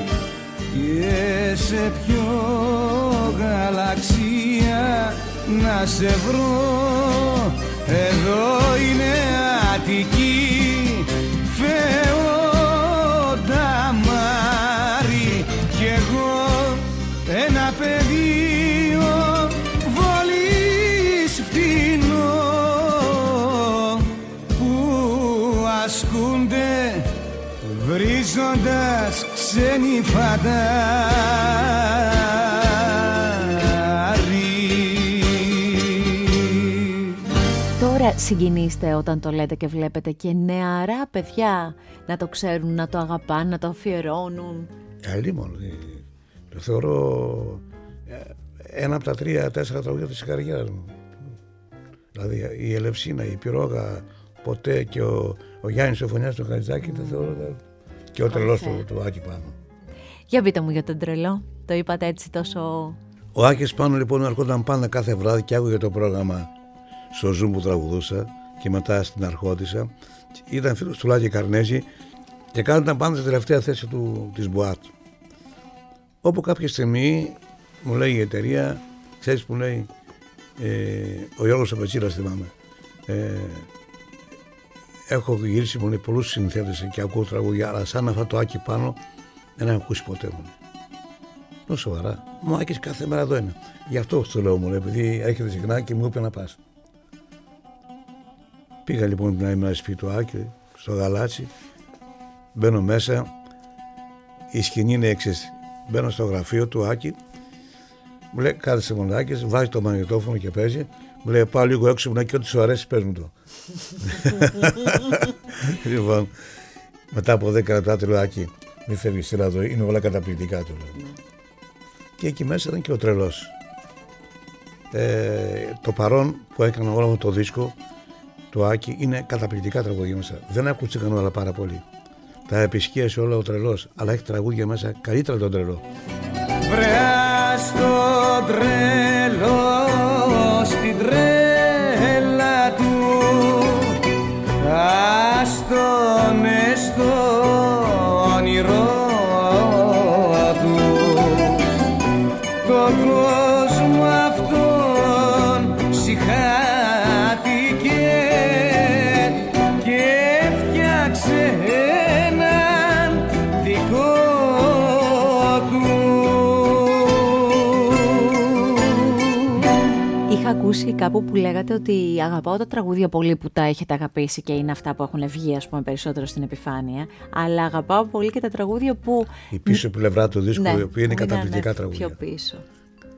και σε ποιο γαλαξία να σε βρω εδώ είναι Αττική Φεόντα βρίζοντας ξένοι φαντάρι Τώρα συγκινήστε όταν το λέτε και βλέπετε και νεαρά παιδιά να το ξέρουν, να το αγαπάνε, να το αφιερώνουν. Καλή μόνο. Το θεωρώ ε, ένα από τα τρία-τέσσερα τραγούδια της καριέρας μου. Δηλαδή η Ελευσίνα, η Πυρόγα, ποτέ και ο, ο Γιάννης ο Φωνιάς του Χαριτζάκη, mm. θεωρώ και ο τρελός του, του Άκη πάνω. Για πείτε μου για τον τρελό. Το είπατε έτσι τόσο. Ο Άκης πάνω λοιπόν ερχόταν πάντα κάθε βράδυ και άκουγε το πρόγραμμα στο Zoom που τραγουδούσα και μετά στην Αρχότησα Ήταν φίλος του Λάκη Καρνέζη και κάνονταν πάντα στη τελευταία θέση του, της Μπουάτ. Όπου κάποια στιγμή μου λέει η εταιρεία, ξέρεις που λέει, ε, ο Γιώργος Απετσίρας θυμάμαι, ε, έχω γυρίσει μου λέει πολλούς συνθέτες και ακούω τραγούδια, αλλά σαν αυτό το Άκη πάνω δεν έχω ακούσει ποτέ μου. Το σοβαρά. Μου Άκης κάθε μέρα εδώ είναι. Γι' αυτό το λέω μου, επειδή έρχεται συχνά και μου είπε να πας. Πήγα λοιπόν να είμαι σπίτι του Άκη, στο γαλάτσι, μπαίνω μέσα, η σκηνή είναι εξής. Μπαίνω στο γραφείο του Άκη, μου λέει κάθεσε μονάκι, βάζει το μαγνητόφωνο και παίζει. Μου λέει πάω λίγο έξω μου και ό,τι σου αρέσει πες μου το. Λοιπόν, μετά από 10 λεπτά του λέω Άκη, μη φεύγεις στην εδώ, είναι όλα καταπληκτικά του λέω. Και εκεί μέσα ήταν και ο τρελός. Ε, το παρόν που έκανα όλο το δίσκο του Άκη είναι καταπληκτικά τραγούδια μέσα. Δεν ακούστηκαν όλα πάρα πολύ. Τα επισκίασε όλα ο τρελός, αλλά έχει τραγούδια μέσα καλύτερα τον τρελό. Βρέα στο τρελό, ακούσει κάπου που λέγατε ότι αγαπάω τα τραγούδια πολύ που τα έχετε αγαπήσει και είναι αυτά που έχουν βγει ας πούμε περισσότερο στην επιφάνεια αλλά αγαπάω πολύ και τα τραγούδια που... Η πίσω πλευρά του δίσκου, Ναι, η οποία είναι που καταπληκτικά ναι, τραγούδια. Πιο πίσω.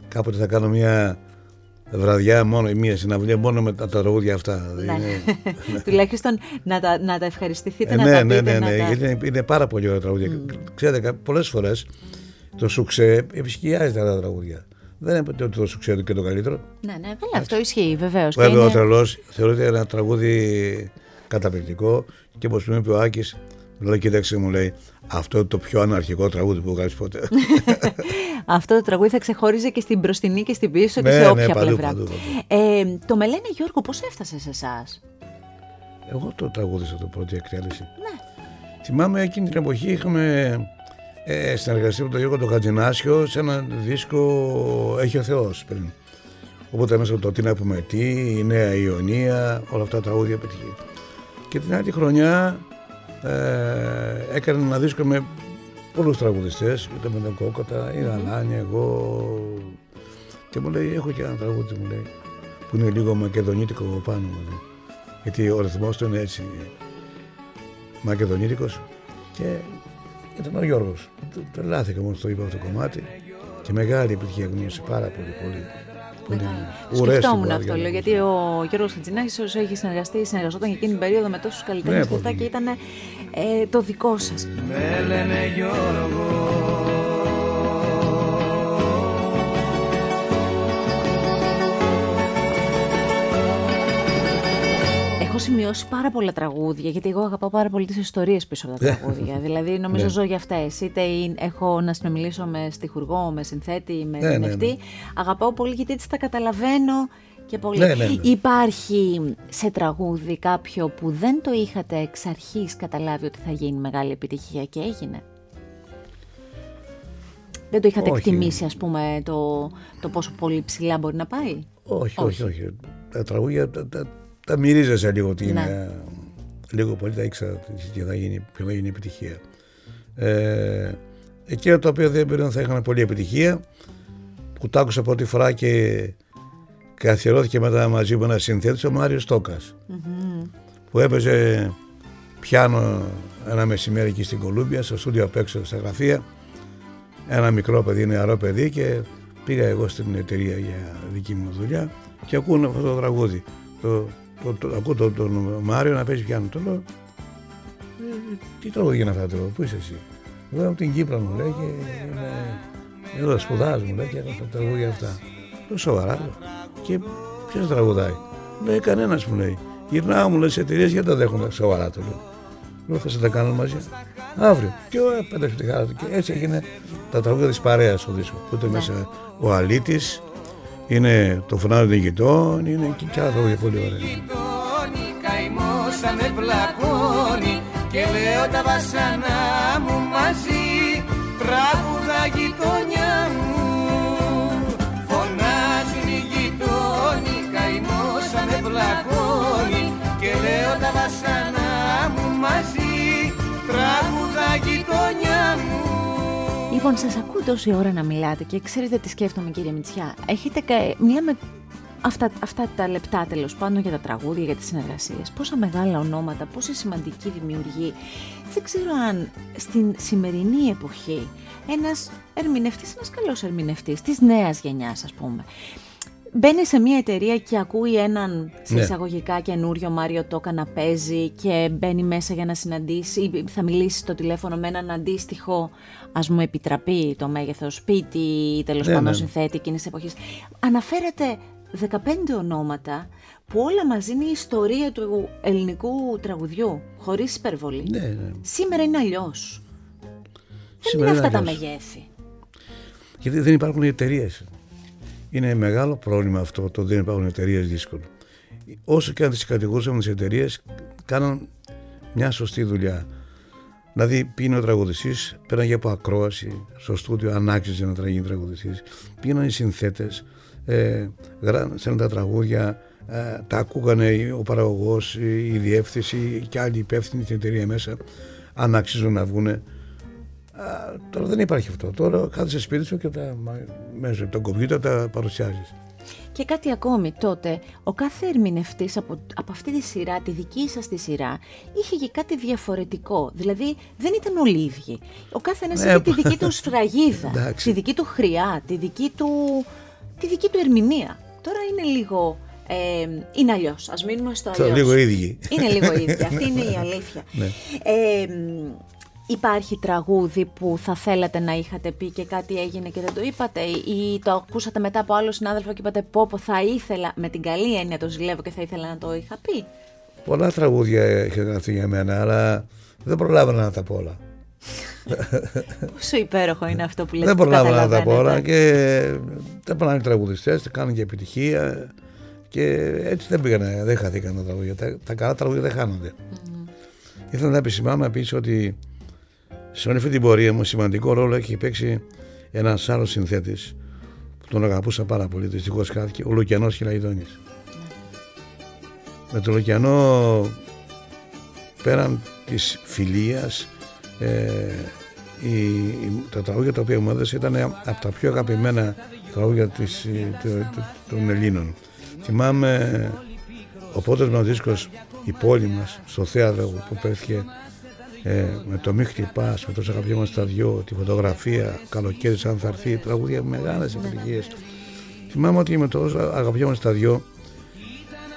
Κάποτε θα κάνω μια βραδιά μόνο, ή μια συναυλία μόνο με τα τραγούδια αυτά. Ναι. Είναι- (laughs) Τουλάχιστον να τα, να τα ευχαριστηθείτε, Ε, να ναι, τα ναι, πείτε. ναι, να ναι. τα... Είναι, είναι πάρα πολύ ωραία τραγούδια. Ξέρετε, πολλές φορές το σουξέ επισκιάζει τα άλλα τραγούδια. Δεν είναι ότι το σουξέ είναι και το καλύτερο. Ναι, ναι, καλά, αυτό ισχύει βεβαίως. Βέβαια, ο τρελός θεωρείται ένα τραγούδι καταπληκτικό και όπως μου είπε ο Άκης, μου λέει: Κοίταξε, μου λέει, αυτό είναι το πιο αναρχικό τραγούδι που βγάζει ποτέ. (laughs) Αυτό το τραγούδι θα ξεχώριζε και στην μπροστινή και στην πίσω και Ναι, σε ναι, όποια παντού, πλευρά. παντού, Ε, το με λένε Γιώργο, πώς έφτασε σε εσάς; Εγώ το τραγούδισα το πρώτη εκτέλεση. Ναι. Θυμάμαι εκείνη την εποχή είχαμε ε, συνεργαστεί με τον Γιώργο τον Χατζηνάσιο σε ένα δίσκο Έχει ο Θεός πριν. Οπότε μέσα από το Τι να πούμε τι, η Νέα Ιωνία, όλα αυτά τα τραγούδια πετυχεί. Και την άλλη χρονιά ε, έκανε ένα δίσκο με πολλούς τραγουδιστές, είτε με τον Κόκοτα, η Αλάνια, εγώ. Και μου λέει, έχω και ένα τραγούδι, μου λέει, που είναι λίγο μακεδονίτικο από πάνω μου. λέει. Γιατί ο ρυθμός του είναι έτσι μακεδονίτικος και ήταν ο Γιώργος. Του- Τρελάθηκα μόνο στο είπα αυτό το κομμάτι και μεγάλη επιτυχία γνώρισε πάρα πολύ πολύ. Πολύ ουρές στην Σκεφτόμουν πορεία, αυτό, λέω, νομίζω. γιατί ο Γιώργος Χατζηνάκης όσο έχει συνεργαστεί, συνεργαζόταν και εκείνη την περίοδο με τόσους καλλιτέχνες Ναι, και αυτά πολύ. και ήταν ε, το δικό σας. Με λένε Γιώργο σημειώσει πάρα πολλά τραγούδια, γιατί εγώ αγαπάω πάρα πολύ τις ιστορίες πίσω από τα Ναι. τραγούδια. δηλαδή, νομίζω Ναι. ζω για αυτές. Είτε είναι- έχω να συνομιλήσω με στιχουργό, με συνθέτη, με Ναι, ναι, ερμηνευτή. ναι. Αγαπάω πολύ γιατί έτσι τα καταλαβαίνω και πολύ. Ναι, ναι, ναι. Υπάρχει σε τραγούδι κάποιο που δεν το είχατε εξ αρχής καταλάβει ότι θα γίνει μεγάλη επιτυχία και έγινε; Δεν το είχατε Όχι. εκτιμήσει, ας πούμε, το, το πόσο πολύ ψηλά μπορεί να πάει; Όχι, όχι, όχι. Τα τραγούδια τα, τα, τα μυρίζεσαι λίγο ότι Ναι. είναι. Λίγο πολύ τα ήξερα και θα γίνει, ποιο θα γίνει επιτυχία. Ε, εκείνο το οποίο δεν περίμενα θα είχαν πολύ επιτυχία που το άκουσα πρώτη φορά και καθιερώθηκε μετά μαζί μου ένα συνθέτης ο Μάριος Τόκας που έπαιζε πιάνο ένα μεσημέρι εκεί στην Κολούμπια στο στούντιο απ' έξω στα γραφεία ένα μικρό παιδί, νεαρό παιδί και πήγα εγώ στην εταιρεία για δική μου δουλειά και ακούω αυτό το τραγούδι. Το, το, το, ακούω τον, τον Μάριο να παίζει πιάνο. Το λέω, «Ε, τι τραγούδι είναι αυτά, το λέω, πού είσαι εσύ; Εγώ είμαι από την Κύπρο μου λέει και είμαι εδώ σπουδάζω μου λέει και έκανα τα τραγούδια αυτά. Το σοβαρά λέω. Και ποιος τραγουδάει; Λέει κανένας μου λέει. Γυρνάω μου λέει σε εταιρείες γιατί τα δέχονται σοβαρά το λέω. Λέω θα σε τα κάνω μαζί. Αύριο. Και ο πέταξε τη χαρά του. Και έτσι έγινε τα τραγούδια της παρέας στο δίσκο. Που ήταν μέσα ο Αλήτης, είναι το φωνάριο των γητών, είναι και, και άλλα τραγούδια πολύ ωραία. Γειτόνι καημός όσα με πλακώνει και λέω τα βασανά μου μαζί. Τραγουδά γειτονιά μου. Φωνάζουν οι γειτόνι καημό όσα με πλακώνει και λέω τα βασανά μου μαζί. Τραγουδά γειτονιά μου Λοιπόν, σας ακούω τόση ώρα να μιλάτε και ξέρετε τι σκέφτομαι κύριε Μητσιά. Έχετε μια με αυτά, αυτά τα λεπτά τέλος πάντων για τα τραγούδια, για τις συνεργασίες. Πόσα μεγάλα ονόματα, πόση σημαντική δημιουργή. Δεν ξέρω αν στην σημερινή εποχή ένας ερμηνευτής, ένας καλός ερμηνευτής της νέας γενιάς ας πούμε, μπαίνει σε μια εταιρεία και ακούει έναν σε ναι. εισαγωγικά καινούριο Μάριο Τόκα να παίζει και μπαίνει μέσα για να συναντήσει ή θα μιλήσει στο τηλέφωνο με έναν αντίστοιχο ας μου επιτραπεί το μέγεθος σπίτι ή τέλος ναι, πάντων ναι. συνθέτη εκείνης της εποχής. Αναφέρεται 15 ονόματα που όλα μαζί είναι η ιστορία του ελληνικού τραγουδιού, χωρίς υπερβολή. Ναι, ναι. Σήμερα είναι αλλιώς. Δεν είναι αυτά τα μεγέθη. Γιατί δεν υπάρχουν εταιρείες. Είναι μεγάλο πρόβλημα αυτό το δεν υπάρχουν εταιρείες δύσκολο. Όσο και αν τις κατηγορούσαμε τις εταιρείες, κάναν μια σωστή δουλειά. Δηλαδή πήγαινε ο τραγουδιστής, πέραν από ακρόαση στο στούντιο, αν άξιζε να γίνει τραγουδιστής. Πήγαιναν οι συνθέτες, ε, τα τραγούδια, ε, τα ακούγανε ο παραγωγός, η διεύθυνση και άλλοι υπεύθυνοι στην εταιρεία μέσα, αν αξίζουν να βγουν. Τώρα δεν υπάρχει αυτό. Τώρα κάθεσαι σπίτι σου και τα, μέσα από τον κομπιούτερ τα παρουσιάζεις. Και κάτι ακόμη, τότε ο κάθε ερμηνευτής από, από αυτή τη σειρά, τη δική σας τη σειρά, είχε και κάτι διαφορετικό. Δηλαδή δεν ήταν όλοι ίδιοι. Ο κάθε ένα ναι, είχε τη δική του σφραγίδα, τη δική του χρειά, τη δική του, τη δική του ερμηνεία. Τώρα είναι λίγο. Ε, είναι αλλιώς. Α μείνουμε στο αλλιώς. Λίγο ίδιοι. Είναι λίγο ίδιοι. (laughs) Αυτή είναι η αλήθεια. Ναι. Ε, Υπάρχει τραγούδι που θα θέλατε να είχατε πει και κάτι έγινε και δεν το είπατε ή το ακούσατε μετά από άλλο συνάδελφο και είπατε πω πω θα ήθελα, με την καλή έννοια το ζηλεύω και θα ήθελα να το είχα πει. Πολλά τραγούδια είχε γραφτεί για μένα, αλλά δεν προλάβαινα να τα πω όλα. (laughs) Πόσο υπέροχο είναι αυτό που λέτε. Δεν προλάβαινα να τα πω όλα και δεν πάνε οι τραγουδιστές, κάνουν και επιτυχία και έτσι δεν πήγανε, δεν χαθήκαν τα τραγούδια. Τα, τα καλά τραγούδια δεν χάνονται. Mm. Ήθελα να επισημάνω επίσης ότι σε όλη αυτή την πορεία μου σημαντικό ρόλο έχει παίξει ένας άλλος συνθέτης που τον αγαπούσα πάρα πολύ. Δυστυχώ χάθηκε, ο Λουκιανός Χιλαϊδόνη. Με τον Λουκιανό πέραν της φιλίας, ε, τα τραγούδια τα οποία μου έδωσε ήταν από τα πιο αγαπημένα τραγούδια της, των Ελλήνων. Θυμάμαι ο πρώτος μας δίσκος «Η πόλη μας» στο θέατρο που πέφτει ε, με το μη χτυπάς, με το αγαπιόμαστε τα δυο, τη φωτογραφία, καλοκαίρι σαν θα έρθει, τραγούδια μεγάλες επιτυχίες. Θυμάμαι ότι με το αγαπιόμαστε τα δυο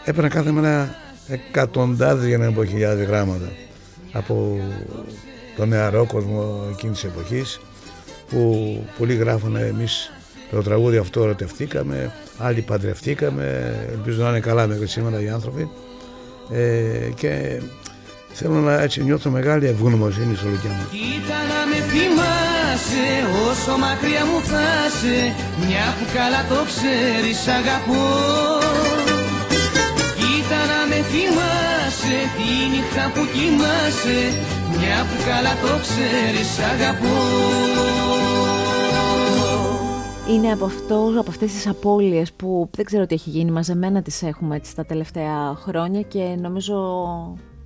έπαιρνα κάθε μέρα εκατοντάδες για να πω χιλιάδες γράμματα από τον νεαρό κόσμο εκείνης της εποχής που πολλοί γράφανε εμείς το τραγούδι αυτό ερωτευτήκαμε, άλλοι παντρευτήκαμε, ελπίζω να είναι καλά μέχρι σήμερα οι άνθρωποι. Ε, και Θέλω να έτσι νιώθω μεγάλη ευγνωμοσύνη στο Λουκιάνο. Κοίτα να με θυμάσαι όσο μακριά μου φτάσαι Μια που καλά το ξέρεις αγαπώ Κοίτα να με θυμάσαι τη νύχτα που κοιμάσαι Μια που καλά το ξέρεις αγαπώ είναι από, αυτό, από αυτές τις απώλειες που δεν ξέρω τι έχει γίνει, μαζεμένα τις έχουμε έτσι τα τελευταία χρόνια και νομίζω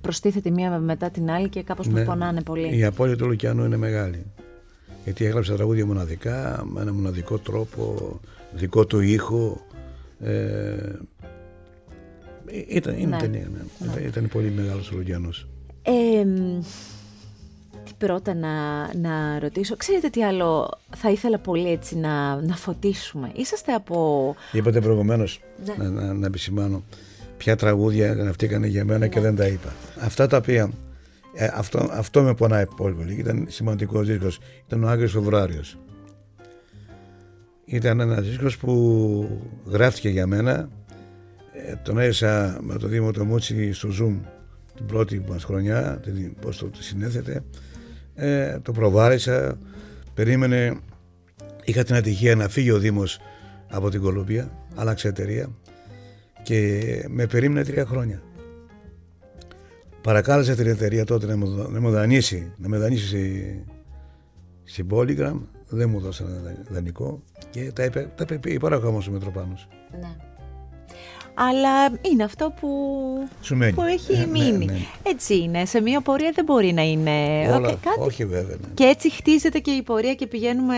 προστίθεται μία μετά την άλλη και κάπως ναι. πονάνε πολύ. Η απώλεια του Λουκιανού είναι μεγάλη. Γιατί έγραψε τραγούδια μοναδικά, με ένα μοναδικό τρόπο, δικό του ήχο. Ε, ήταν, είναι ναι. ταινία, ναι. ναι. Ήταν, πολύ μεγάλος ο Λουκιανός. Ε, τι πρώτα να, να ρωτήσω. Ξέρετε τι άλλο θα ήθελα πολύ έτσι να, να φωτίσουμε. Είσαστε από... Είπατε προηγουμένως, ναι. να, να, να επισημάνω ποια τραγούδια γραφτήκαν για μένα και δεν τα είπα. Αυτά τα οποία. Ε, αυτό, αυτό με πονάει πολύ πολύ. Ήταν σημαντικός δίσκος. Ήταν ο Άγιος Φεβρουάριος. Ήταν ένας δίσκος που γράφτηκε για μένα. Ε, τον έζησα με το Δήμο το Μούτσι στο Zoom την πρώτη μας χρονιά, πώς το συνέθετε. Ε, το προβάρεσα, περίμενε, είχα την ατυχία να φύγει ο Δήμος από την Κολομπία, άλλαξε εταιρεία και με περίμενε τρία χρόνια. Παρακάλεσε την εταιρεία τότε να μου, να μου δανείσει, να με δανείσει στην Polygram. Δεν μου δώσανε δανεικό και τα είπε, τα είπε υπάραχα ο Μητροπάνος. Ναι αλλά είναι αυτό που, που έχει ε, ναι, μείνει. Ναι. Έτσι είναι. Σε μία πορεία δεν μπορεί να είναι. Όλα, κάτι... Όχι, βέβαια. Ναι. Και έτσι χτίζεται και η πορεία και πηγαίνουμε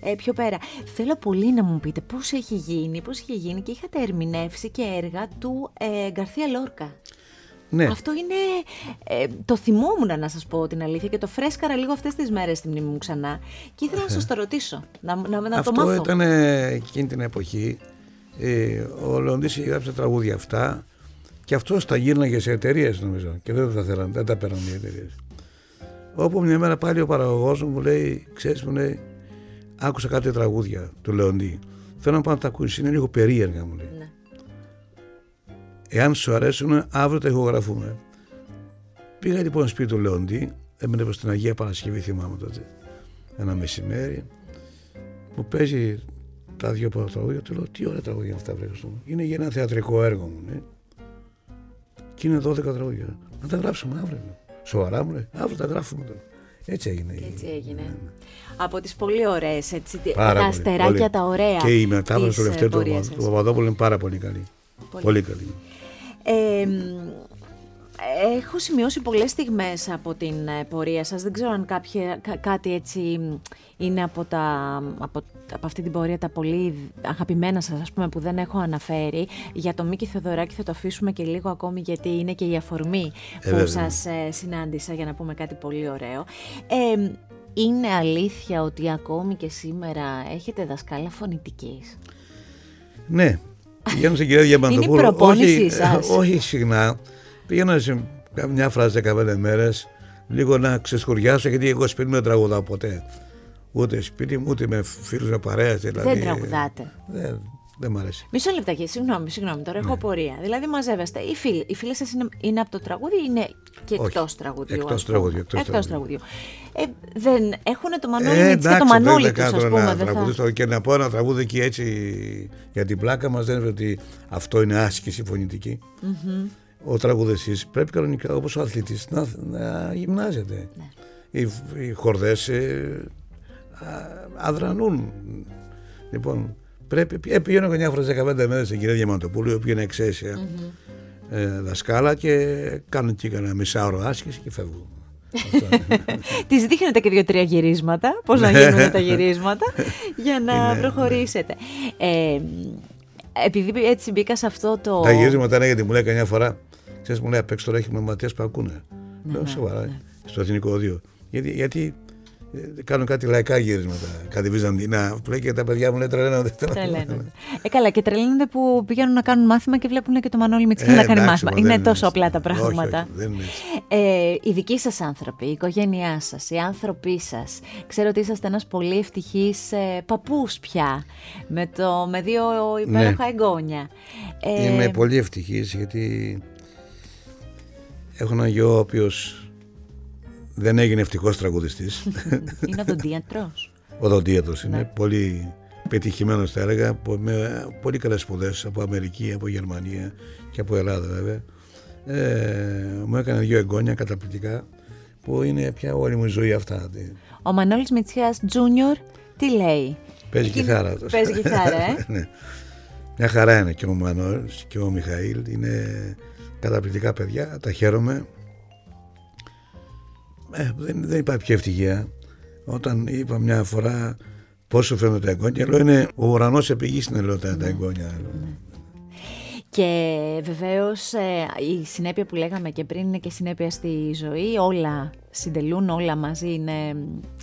ε, πιο πέρα. Θέλω πολύ να μου πείτε πώς έχει γίνει, πώς έχει γίνει και είχατε ερμηνεύσει και έργα του ε, Γκαρθία Λόρκα. Ναι. Αυτό είναι. Ε, το θυμόμουν να σας πω την αλήθεια και το φρέσκαρα λίγο αυτές τις μέρες στη μνήμη μου ξανά. Και ήθελα να σας το ρωτήσω, να, να, να Αυτό το μάθω. Αυτό ήταν εκείνη την εποχή ε, ο Λεοντής είχε γράψει τα τραγούδια αυτά και αυτό τα γύρναγε σε εταιρείες νομίζω και δεν τα θέλαν, δεν τα παίρνουν οι εταιρείες. Όπου μια μέρα πάλι ο παραγωγός μου λέει, ξέρεις, μου λέει, άκουσα κάτι τραγούδια του Λεοντή. Θέλω να πάω να τα ακούσει, είναι λίγο περίεργα μου λέει. Ναι. Εάν σου αρέσουν, αύριο τα ηχογραφούμε. Πήγα λοιπόν στο σπίτι του Λεοντή, έμενε στην Αγία Παρασκευή, θυμάμαι τότε, ένα μεσημέρι, που παίζει τα δύο πρώτα τραγούδια του λέω τι ωραία τραγούδια αυτά βρέξω. Είναι για ένα θεατρικό έργο μου. Ναι. Και είναι 12 τραγούδια. Να τα γράψουμε αύριο. Σοβαρά μου λέει, αύριο τα γράφουμε τώρα. Έτσι έγινε. Έτσι έγινε. Ναι, ναι. Από τις πολύ ωραίες, έτσι, τα αστεράκια τα ωραία. Και η μετάφραση του Λευτέρου του Παπαδόπουλου είναι πάρα πολύ καλή. Πολύ, πολύ καλή. Ε, Έχω σημειώσει πολλές στιγμές από την ε, πορεία σας. Δεν ξέρω αν κάποια, κάτι έτσι είναι από, τα, από, από αυτή την πορεία τα πολύ αγαπημένα σας, ας πούμε, που δεν έχω αναφέρει. Για το Μίκη Θεοδωράκη θα το αφήσουμε και λίγο ακόμη, γιατί είναι και η αφορμή ε, που σας ε, συνάντησα για να πούμε κάτι πολύ ωραίο. Ε, είναι αλήθεια ότι ακόμη και σήμερα έχετε δασκάλα φωνητικής; Ναι, πηγαίνω στην κυρία (laughs) Διαμαντοπούλου. Είναι η προπόνησή όχι, σας. όχι συχνά. Πήγαινα σε μια φράση 15 μέρες, λίγο να ξεσχωριάσω, γιατί εγώ σπίτι δεν τραγουδάω ποτέ. Ούτε σπίτι μου, ούτε με φίλους με παρέα. Δηλαδή, δεν τραγουδάτε. Δεν, δεν μ' αρέσει. Μισό λεπτάκι, συγγνώμη, συγγνώμη, τώρα ναι. έχω απορία. Δηλαδή μαζεύεστε. Οι φίλοι, οι φίλοι σας είναι, είναι από το τραγούδι ή είναι και εκτός τραγουδιού. Εκτός τραγουδιού. Εκτός τραγουδιού. Ε, δεν έχουν το Μανώλη ε, και το Μανώλι τους, ας πούμε. Τραγούδι, θα... Και να πω ένα τραγούδι εκεί έτσι για την πλάκα μας δεν είναι ότι αυτό είναι άσκηση φωνητική. Mm-hmm ο τραγουδιστής πρέπει κανονικά όπως ο αθλητής να, να γυμνάζεται. Ναι. Οι, οι χορδές ε, αδρανούν. Λοιπόν, πρέπει, ε, πηγαίνω καμιά φορά σε 15 μέρες στην κυρία Διαμαντοπούλου, η οποία είναι εξαίσια mm-hmm. ε, δασκάλα και κάνω και κανένα μισάωρο άσκηση και φεύγω. (laughs) Της δείχνετε και δύο-τρία γυρίσματα, πώς να γίνουν τα γυρίσματα, για να ναι. προχωρήσετε. Ε, επειδή έτσι μπήκα σε αυτό το. Τα γυρίσματα είναι γιατί μου λέει καμιά φορά Ξέρεις μου λέει απ' έξω τώρα έχει μαθητές που ακούνε. Ναι, Λέω ναι, σοβαρά ναι. στο εθνικό οδείο. Γιατί, γιατί ε, κάνουν κάτι λαϊκά γυρίσματα, κάτι βυζαντινά. Που λέει και τα παιδιά μου λέει τρελαίνονται. Τρελαίνονται. ε, καλά, και τρελαίνονται που πηγαίνουν να κάνουν μάθημα και βλέπουν και το Μανώλη Μητσικά ε, να κάνει μάθημα. Είναι τόσο απλά τα πράγματα. Όχι, όχι, δεν είναι ε, οι δικοί σας άνθρωποι, η οικογένειά σας, οι άνθρωποι σας. Ξέρω ότι είσαστε ένας πολύ ευτυχής ε, παππούς πια. Με, το, με δύο υπέροχα ναι. εγγόνια. Ε, Είμαι πολύ ευτυχής γιατί Έχω έναν γιο ο οποίος δεν έγινε ευτυχώς τραγουδιστής. (laughs) είναι οδοντίατρο. Οδοντίατρο είναι. Ναι. Πολύ πετυχημένος θα έλεγα. Με πολύ καλές σπουδές από Αμερική, από Γερμανία και από Ελλάδα βέβαια. Ε, μου έκανε δύο εγγόνια καταπληκτικά που είναι πια όλη μου η ζωή αυτά. Ο Μανώλης Μητσιάς Τζούνιορ τι λέει; Παίζει κιθάρα. Παίζει κιθάρα, ε; (laughs) ναι. Μια χαρά είναι και ο Μανώλης και ο Μιχαήλ. Είναι καταπληκτικά παιδιά, τα χαίρομαι. Ε, δεν, δεν υπάρχει πιο ευτυχία. Όταν είπα μια φορά πόσο φαίνονται τα εγγόνια, λέω είναι ο ουρανός επιγής είναι λέω τα, τα εγγόνια. Ναι. Και βεβαίως ε, η συνέπεια που λέγαμε και πριν είναι και συνέπεια στη ζωή, όλα συντελούν, όλα μαζί είναι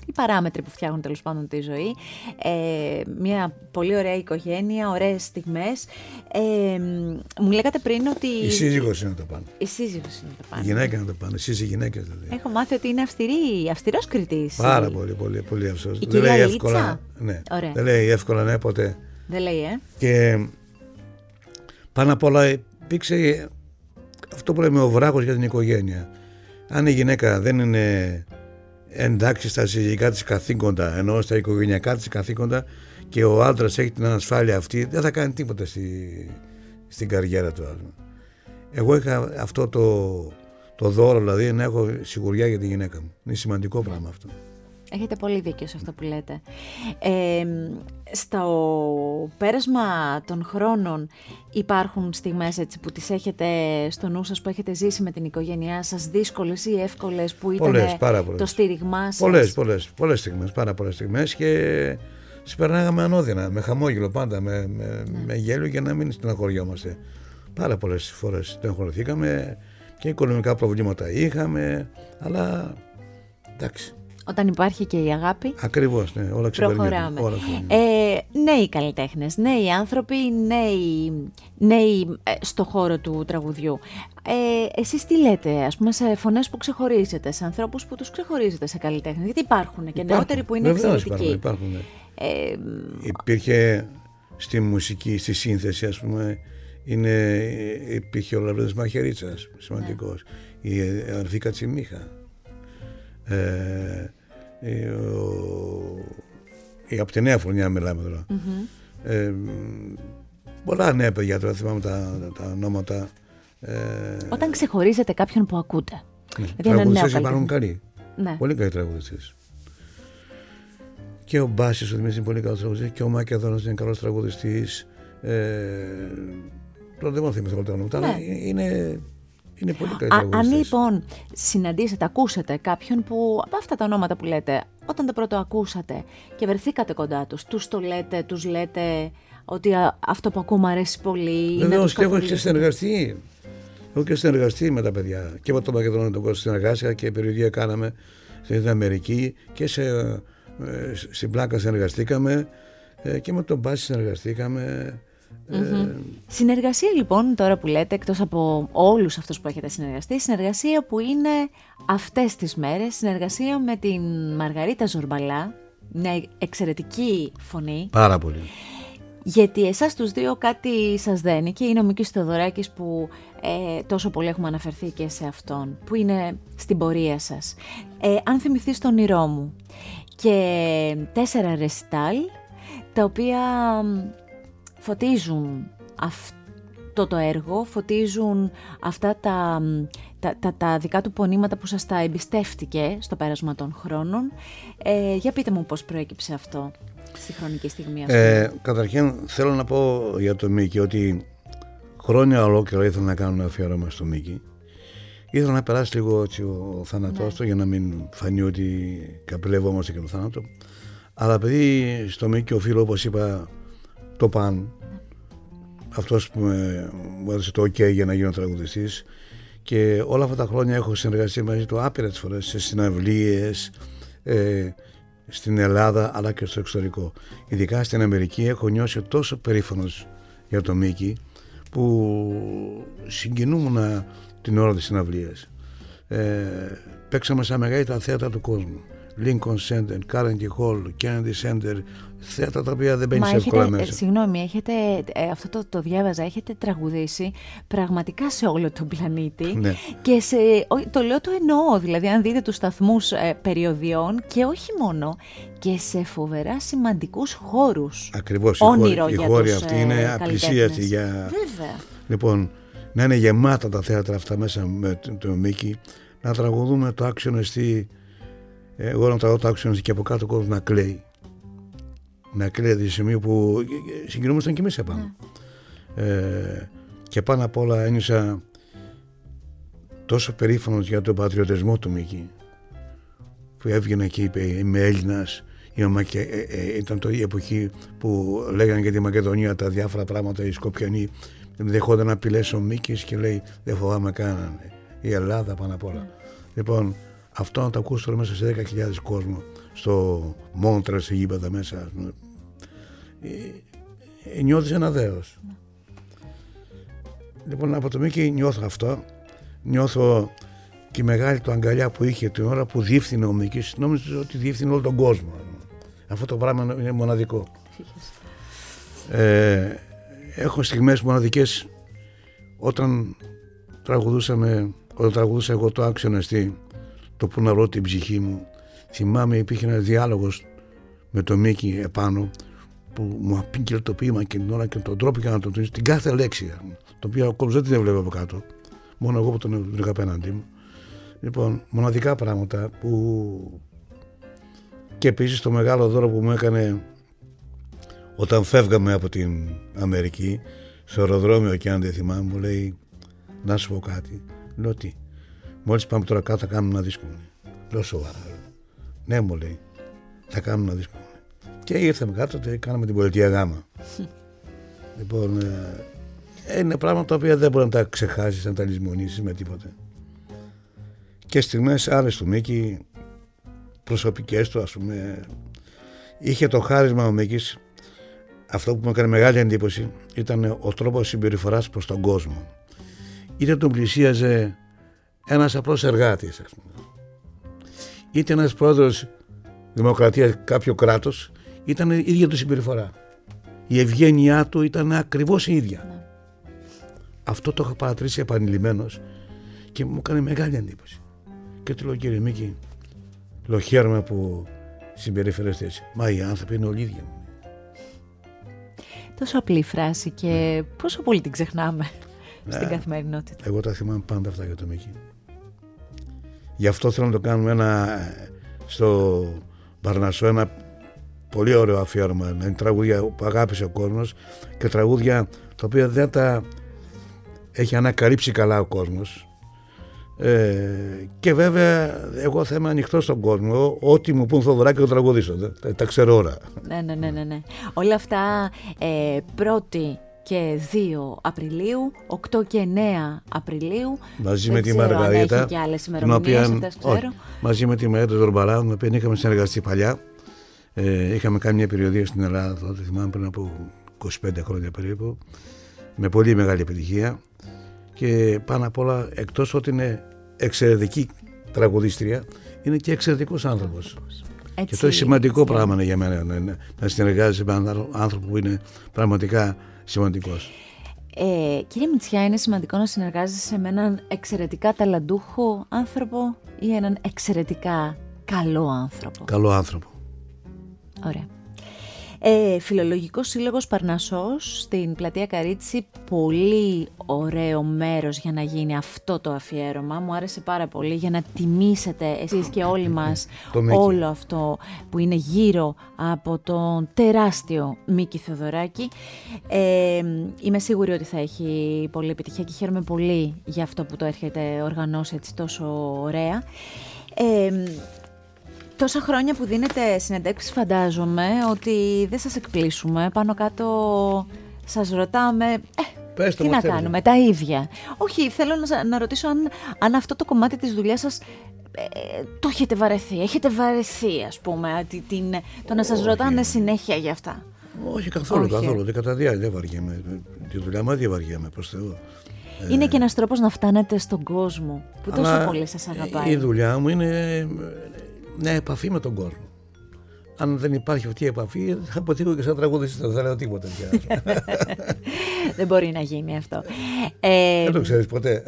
οι παράμετροι που φτιάχνουν τέλος πάντων τη ζωή. Ε, μια πολύ ωραία οικογένεια, ωραίες στιγμές. Ε, μου λέγατε πριν ότι... Η σύζυγος είναι το πάνω. Η σύζυγος είναι το πάνω. Η γυναίκα είναι το πάνω, εσείς οι γυναίκες δηλαδή. Έχω μάθει ότι είναι αυστηρή, αυστηρός κριτής. Πάρα πολύ, πολύ, πολύ αυστηρός. Η Δεν λέει εύκολα, ναι. Δεν λέει εύκολα ναι ποτέ. Δεν λέει, ε. Και πάνω απ' όλα υπήρξε αυτό που λέμε ο βράχος για την οικογένεια. Αν η γυναίκα δεν είναι εντάξει στα συζυγικά της καθήκοντα, ενώ στα οικογενειακά της καθήκοντα και ο άντρας έχει την ανασφάλεια αυτή, δεν θα κάνει τίποτα στη, στην καριέρα του. Εγώ είχα αυτό το, το δώρο δηλαδή να έχω σιγουριά για τη γυναίκα μου. Είναι σημαντικό πράγμα αυτό. Έχετε πολύ δίκιο σε αυτό που λέτε. Ε, στο πέρασμα των χρόνων υπάρχουν στιγμές έτσι που τις έχετε στο νου σας, που έχετε ζήσει με την οικογένειά σας, δύσκολες ή εύκολες που ήταν πολλές, πάρα πολλές. το στήριγμά σας; Πολλές, πολλές, πολλές στιγμές, πάρα πολλές στιγμές και συμπερνάγαμε ανώδυνα, με χαμόγελο πάντα, με, με, ναι. με γέλιο για να μην στεναχωριόμαστε. Πάρα πολλές φορές στεναχωρηθήκαμε και οικονομικά προβλήματα είχαμε, αλλά εντάξει. Όταν υπάρχει και η αγάπη. Ακριβώς, ναι, όλα Προχωράμε. Όλα ε, νέοι καλλιτέχνες, νέοι άνθρωποι, νέοι, νέοι ε, στο χώρο του τραγουδιού. Ε, εσείς τι λέτε, ας πούμε, σε φωνές που ξεχωρίζετε, σε ανθρώπους που τους ξεχωρίζετε σε καλλιτέχνες, γιατί υπάρχουν και νεότεροι που είναι εξαιρετικοί. Υπάρχουν, υπάρχουν. Ναι. Ε, Υπήρχε στη μουσική, στη σύνθεση, ας πούμε, είναι, υπήρχε ο Λαβρίδης Μαχαιρίτσας, σημαντικός, ναι. η Αρθή Κατσιμίχα. Ε, ε, η, από τη νέα φωνιά μιλάμε τώρα. Ε, πολλά νέα παιδιά τώρα θυμάμαι τα, τα ονόματα. Ε, Όταν ξεχωρίζετε κάποιον που ακούτε. Ναι. Δηλαδή τραγουδιστές υπάρχουν καλοί. Ναι. Πολύ καλοί τραγουδιστές. Και ο Μπάσης ο Δημήτρης είναι πολύ καλός τραγουδιστής και ο Μακεδόνας είναι καλός τραγουδιστής. Ε, τώρα δεν μπορώ να θυμηθώ όλα τα ονόματα, ναι. αλλά είναι είναι πολύ καλή Αν λοιπόν συναντήσετε, ακούσετε κάποιον που από αυτά τα ονόματα που λέτε, όταν τα πρώτο ακούσατε και βρεθήκατε κοντά τους, τους το λέτε, τους λέτε ότι αυτό που ακούμε αρέσει πολύ. Βεβαίως και έχω και συνεργαστεί. Έχω και συνεργαστεί με τα παιδιά. Και με τον Μακεδονό τον κόσμο συνεργάστηκα και περιοδία κάναμε στην Αμερική και σε, ε, στην Πλάκα συνεργαστήκαμε ε, και με τον Μπάση συνεργαστήκαμε. Ε, συνεργασία λοιπόν, τώρα που λέτε, εκτός από όλους αυτούς που έχετε συνεργαστεί, συνεργασία που είναι αυτές τις μέρες, συνεργασία με την Μαργαρίτα Ζορμπαλά, μια εξαιρετική φωνή. Πάρα πολύ. Γιατί εσάς τους δύο κάτι σας δένει και είναι ο Μίκης Θεοδωράκης που ε, τόσο πολύ έχουμε αναφερθεί και σε αυτόν, που είναι στην πορεία σας. Ε, αν θυμηθείς τον όνειρό μου και τέσσερα ρεστάλ, τα οποία φωτίζουν αυτό το έργο, φωτίζουν αυτά τα, τα, τα, δικά του πονήματα που σας τα εμπιστεύτηκε στο πέρασμα των χρόνων. Ε, για πείτε μου πώς προέκυψε αυτό στη χρονική στιγμή αυτή. Ε, καταρχήν θέλω να πω για το Μίκη ότι χρόνια ολόκληρα ήθελα να κάνω ένα αφιέρωμα στο Μίκη. Ήθελα να περάσει λίγο έτσι ο θάνατός ναι. του για να μην φανεί ότι καπηλευόμαστε και το θάνατο. Αλλά επειδή στο Μίκη οφείλω όπως είπα το παν. Αυτός που μου έδωσε το ok για να γίνω τραγουδιστής και όλα αυτά τα χρόνια έχω συνεργαστεί μαζί του άπειρες φορές σε συναυλίες ε, στην Ελλάδα αλλά και στο εξωτερικό. Ειδικά στην Αμερική έχω νιώσει τόσο περήφανος για το Μίκη που συγκινούμουν την ώρα της συναυλίας. Ε, παίξαμε στα μεγαλύτερα θέατρα του κόσμου. Lincoln Center, Carnegie Hall, Kennedy Center, θέατρα τα οποία δεν μπαίνει εύκολα έχετε, μέσα. Συγγνώμη, έχετε, ε, αυτό το, το διάβαζα, έχετε τραγουδήσει πραγματικά σε όλο τον πλανήτη ναι. και σε, το λέω το εννοώ, δηλαδή αν δείτε τους σταθμούς ε, περιοδιών και όχι μόνο, και σε φοβερά σημαντικούς χώρους. Ακριβώς, Όνειρο η χώρη αυτή είναι ε, απλησίατη για... Βέβαια. Λοιπόν, να είναι γεμάτα τα θέατρα αυτά μέσα με το Μίκη, να τραγουδούμε το άξιο εστί εγώ να τραγώ το άξιο και από κάτω ο κόσμος να κλαίει να κλαίει τη σημείο που συγκινούμασταν και εμείς επάνω. Ναι. Ε, και πάνω απ' όλα ένιωσα τόσο περήφανος για τον πατριωτισμό του Μίκη που έβγαινε και είπε είμαι Έλληνας ε, ε, ήταν το η εποχή που λέγανε για τη Μακεδονία τα διάφορα πράγματα οι Σκοπιανοί δεχόταν απειλές ο Μίκης και λέει δεν φοβάμαι κανέναν η Ελλάδα πάνω απ' όλα ναι. λοιπόν αυτό να το ακούσω τώρα μέσα σε 10.000 κόσμο στο Μόντρας σε γήπεδα μέσα ε, νιώθεις ένα δέος. Λοιπόν από το Μίκη νιώθω αυτό, νιώθω και η μεγάλη του αγκαλιά που είχε την ώρα που διεύθυνε ο Μίκης, νόμιζα ότι διεύθυνε όλο τον κόσμο. Αυτό το πράγμα είναι μοναδικό. Ε, έχω στιγμές μοναδικές όταν τραγουδούσαμε, όταν τραγουδούσα εγώ το άξιο το που να βρω την ψυχή μου, θυμάμαι υπήρχε ένας διάλογος με το Μίκη επάνω που μου απήγγειλε το ποίημα και την ώρα και τον τρόπο για να το την κάθε λέξη, το οποίο ο κόσμο δεν την έβλεπε από κάτω. Μόνο εγώ που τον είχα απέναντί μου. Λοιπόν, μοναδικά πράγματα που και επίσης το μεγάλο δώρο που μου έκανε όταν φεύγαμε από την Αμερική στο αεροδρόμιο και αν δεν θυμάμαι μου λέει να σου πω κάτι λέω τι μόλις πάμε τώρα κάτω θα κάνουμε ένα δίσκο λέω σοβαρά ναι μου λέει θα κάνουμε ένα δίσκο και ήρθαμε κάτω και κάναμε την πολιτεία γάμα. (laughs) Λοιπόν ε, είναι πράγματα τα οποία δεν μπορεί να τα ξεχάσεις να τα λησμονήσεις με τίποτε. Και στιγμές άλλες του Μίκη προσωπικές του ας πούμε. Είχε το χάρισμα ο Μίκης. Αυτό που μου έκανε μεγάλη εντύπωση ήταν ο τρόπος συμπεριφοράς προς τον κόσμο. Είτε τον πλησίαζε ένας απλός εργάτης ας πούμε. είτε ένας πρόεδρος δημοκρατίας κάποιο κράτος ήταν η ίδια του συμπεριφορά η ευγένειά του ήταν ακριβώς η ίδια ναι. αυτό το είχα παρατηρήσει επανειλημμένος και μου έκανε μεγάλη εντύπωση και του λέω κύριε Μίκη Λέω χαίρομαι που συμπεριφέρεστε έτσι. Μα οι άνθρωποι είναι όλοι ίδιοι. Τόσο απλή φράση και πόσο πολύ την ξεχνάμε ναι. στην καθημερινότητα. Εγώ τα θυμάμαι πάντα αυτά για το Μίκη. Γι' αυτό θέλω να το κάνουμε ένα στο Παρνασσό ένα πολύ ωραίο αφιέρωμα. Να είναι τραγούδια που αγάπησε ο κόσμος και τραγούδια τα οποία δεν τα έχει ανακαλύψει καλά ο κόσμος ε, και βέβαια, εγώ θα είμαι ανοιχτός στον κόσμο. Ό,τι μου πούν Θοδωράκι το τραγουδήσω. Τα, τα ξέρω ώρα. Ναι, ναι, ναι, ναι, ναι. Όλα αυτά ε, 1η και 2 Απριλίου, 8 και 9 Απριλίου. Μαζί με τη Μαργαρίτα. και άλλες ημερομηνίες, ξέρω. μαζί με τη Μαργαρίτα Ζορμπαρά, με οποία είχαμε συνεργαστεί παλιά. Ε, είχαμε κάνει μια περιοδία στην Ελλάδα τότε, θυμάμαι πριν από 25 χρόνια περίπου. Με πολύ μεγάλη επιτυχία και πάνω απ' όλα εκτός ότι είναι εξαιρετική τραγουδίστρια είναι και εξαιρετικός άνθρωπος. Έτσι, και το σημαντικό έτσι. πράγμα είναι για μένα να, να συνεργάζεσαι με έναν άνθρωπο που είναι πραγματικά σημαντικός. Ε, κύριε Μητσιά, είναι σημαντικό να συνεργάζεσαι με έναν εξαιρετικά ταλαντούχο άνθρωπο ή έναν εξαιρετικά καλό άνθρωπο; Καλό άνθρωπο. Ωραία. Ε, Φιλολογικός Σύλλογος Παρνασσός στην Πλατεία Καρίτσι, πολύ ωραίο μέρος για να γίνει αυτό το αφιέρωμα. Μου άρεσε πάρα πολύ για να τιμήσετε εσείς και όλοι μας (laughs) όλο αυτό που είναι γύρω από τον τεράστιο Μίκη Θεοδωράκη. Ε, είμαι σίγουρη ότι θα έχει πολύ επιτυχία και χαίρομαι πολύ για αυτό που το έρχεται οργανώσει έτσι τόσο ωραία. Ε, Τόσα χρόνια που δίνετε συνεντεύξεις φαντάζομαι ότι δεν σας εκπλήσουμε. Πάνω κάτω σας ρωτάμε, ε, τι να κάνουμε, τα ίδια. Όχι, θέλω να, να ρωτήσω αν, αν αυτό το κομμάτι της δουλειάς σας ε, το έχετε βαρεθεί, έχετε βαρεθεί ας πούμε, την, το να σας ρωτάνε συνέχεια για αυτά. Όχι καθόλου, Όχι. καθόλου. Δεν κατά διάρκεια δεν βαριέμαι. Τη δουλειά μου δεν βαριέμαι, προς Θεού. Είναι ε, και ένας τρόπος να φτάνετε στον κόσμο που τόσο πολύ σας αγαπάει. Η δουλειά μου είναι ναι, επαφή με τον κόσμο. Αν δεν υπάρχει αυτή η επαφή, θα αποτύχω και σαν τραγουδιστής, δεν θα λέω τίποτα πια. (laughs) δεν μπορεί να γίνει αυτό. Ε, δεν το ξέρεις ποτέ.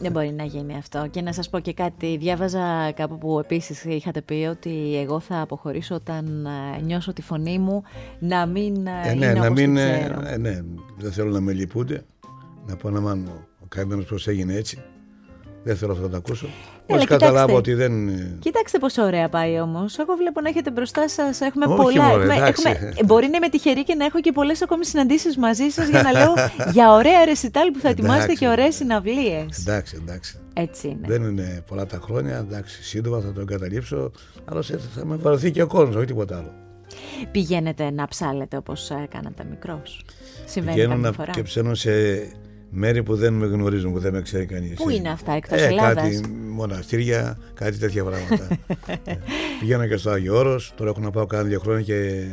δεν μπορεί να γίνει αυτό. Και να σας πω και κάτι. Διάβαζα κάπου που επίσης είχατε πει ότι εγώ θα αποχωρήσω όταν ε, νιώσω τη φωνή μου να μην ε, ε, ναι, είναι να μην, ε, ναι, δεν θέλω να με λυπούνται. Να πω να μάλλον ο καημένος πώς έγινε έτσι. Δεν θέλω αυτό να το ακούσω. Μόλις καταλάβω ότι δεν. Κοιτάξτε πόσο ωραία πάει όμως. Εγώ βλέπω να έχετε μπροστά σας. Έχουμε Όχι πολλά. Μωρέ, έχουμε, μπορεί να είμαι τυχερή και να έχω και πολλές ακόμη συναντήσεις μαζί σας για να λέω (laughs) για ωραία ρεσιτάλ που θα ετοιμάσετε και ωραίες συναυλίες. Εντάξει, εντάξει. Έτσι είναι. Δεν είναι πολλά τα χρόνια. Εντάξει, σύντομα θα το εγκαταλείψω. Αλλά θα με βαρεθεί και ο κόσμος, όχι τίποτα άλλο. Πηγαίνετε να ψάλετε όπως κάνατε μικρός. Συμβαίνει Πηγαίνω να φορά. και ψένω σε μέρη που δεν με γνωρίζουν, που δεν με ξέρει κανείς. Πού είναι αυτά, εκτός ε, Ελλάδας; Κάτι μοναστήρια, κάτι τέτοια πράγματα. (laughs) ε, πηγαίνω και στο Άγιο Όρος, τώρα έχω να πάω κάνα δύο χρόνια και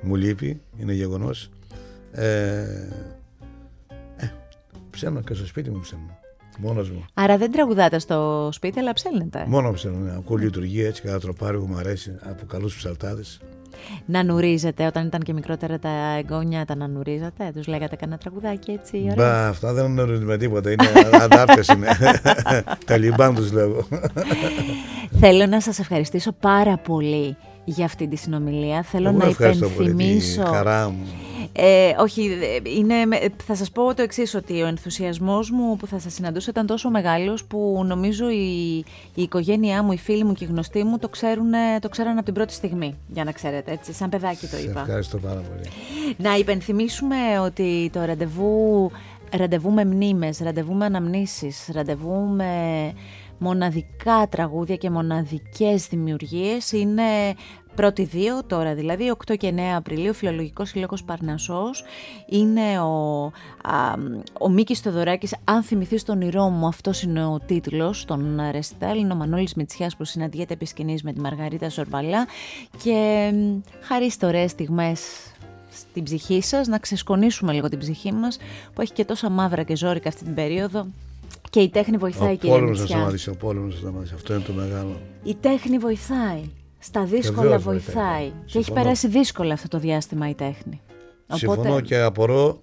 μου λείπει, είναι γεγονός. Ε, ε, ψένω και στο σπίτι μου ψένω. Μόνος μου. Άρα δεν τραγουδάτε στο σπίτι, αλλά ψέλνετε. Μόνο ψέλνω, ναι. Ακούω λειτουργία έτσι, κατά τροπάρι που μου αρέσει από καλούς ψαλτάδες. Να νουρίζετε, όταν ήταν και μικρότερα τα εγγόνια, τα να νουρίζατε, τους λέγατε κανένα τραγουδάκι έτσι. Ωραία. Μπα, αυτά δεν νουρίζουν τίποτα. Είναι αντάρτε είναι. (laughs) τα λιμπάν τους λέγω. Θέλω να σας ευχαριστήσω πάρα πολύ για αυτή τη συνομιλία. Θέλω Εγώ να υπενθυμίσω. Πολύ, χαρά μου. Ε, όχι, είναι, θα σας πω το εξής ότι ο ενθουσιασμός μου που θα σας συναντούσα ήταν τόσο μεγάλος που νομίζω η, η οικογένειά μου, οι φίλοι μου και οι γνωστοί μου το, ξέρουν, το ξέραν από την πρώτη στιγμή, για να ξέρετε, έτσι, σαν παιδάκι το είπα. Σε ευχαριστώ πάρα πολύ. Να υπενθυμίσουμε ότι το ραντεβού, ραντεβού με μνήμες, ραντεβού με αναμνήσεις, ραντεβού με μοναδικά τραγούδια και μοναδικές δημιουργίες είναι πρώτη δύο τώρα δηλαδή 8 και 9 Απριλίου Φιλολογικός Σύλλογος Παρνασσός. Είναι ο, α, ο Μίκης Θεοδωράκης αν θυμηθείς τον ηρώ μου αυτός είναι ο τίτλος των Ρεστάλ. Είναι ο Μανώλης Μητσιάς που συναντιέται επί σκηνής με τη Μαργαρίτα Σορβαλά. Και χαρίστε ωραίες στιγμές στην ψυχή σας, να ξεσκονίσουμε λίγο την ψυχή μας που έχει και τόσα μαύρα και ζώρικα αυτή την περίοδο. Και η τέχνη βοηθάει και η Ο πόλεμος να σταματήσει, ο πόλεμος να σταματήσει, αυτό είναι το μεγάλο. Η τέχνη βοηθάει, στα δύσκολα βοηθάει και έχει περάσει δύσκολα αυτό το διάστημα η τέχνη. Συμφωνώ και απορώ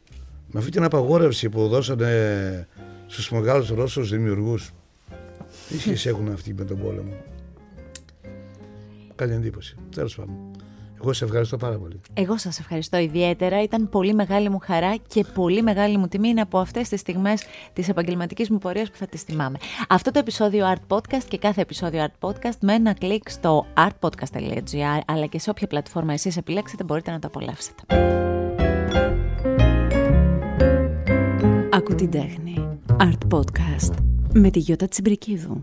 με αυτή την απαγόρευση που δώσανε στους μεγάλους Ρώσους δημιουργούς. Τι σχέση έχουν αυτοί με τον πόλεμο; Κάνει εντύπωση. Τέλος πάντων. Εγώ σε ευχαριστώ πάρα πολύ. Εγώ σας ευχαριστώ ιδιαίτερα. Ήταν πολύ μεγάλη μου χαρά και πολύ μεγάλη μου τιμή είναι από αυτές τις στιγμές της επαγγελματικής μου πορείας που θα τις θυμάμαι. Αυτό το επεισόδιο Art Podcast και κάθε επεισόδιο Art Podcast με ένα κλικ στο artpodcast.gr αλλά και σε όποια πλατφόρμα εσείς επιλέξετε μπορείτε να το απολαύσετε. Ακού την τέχνη. Art Podcast με τη Γιώτα Τσιμπρικίδου.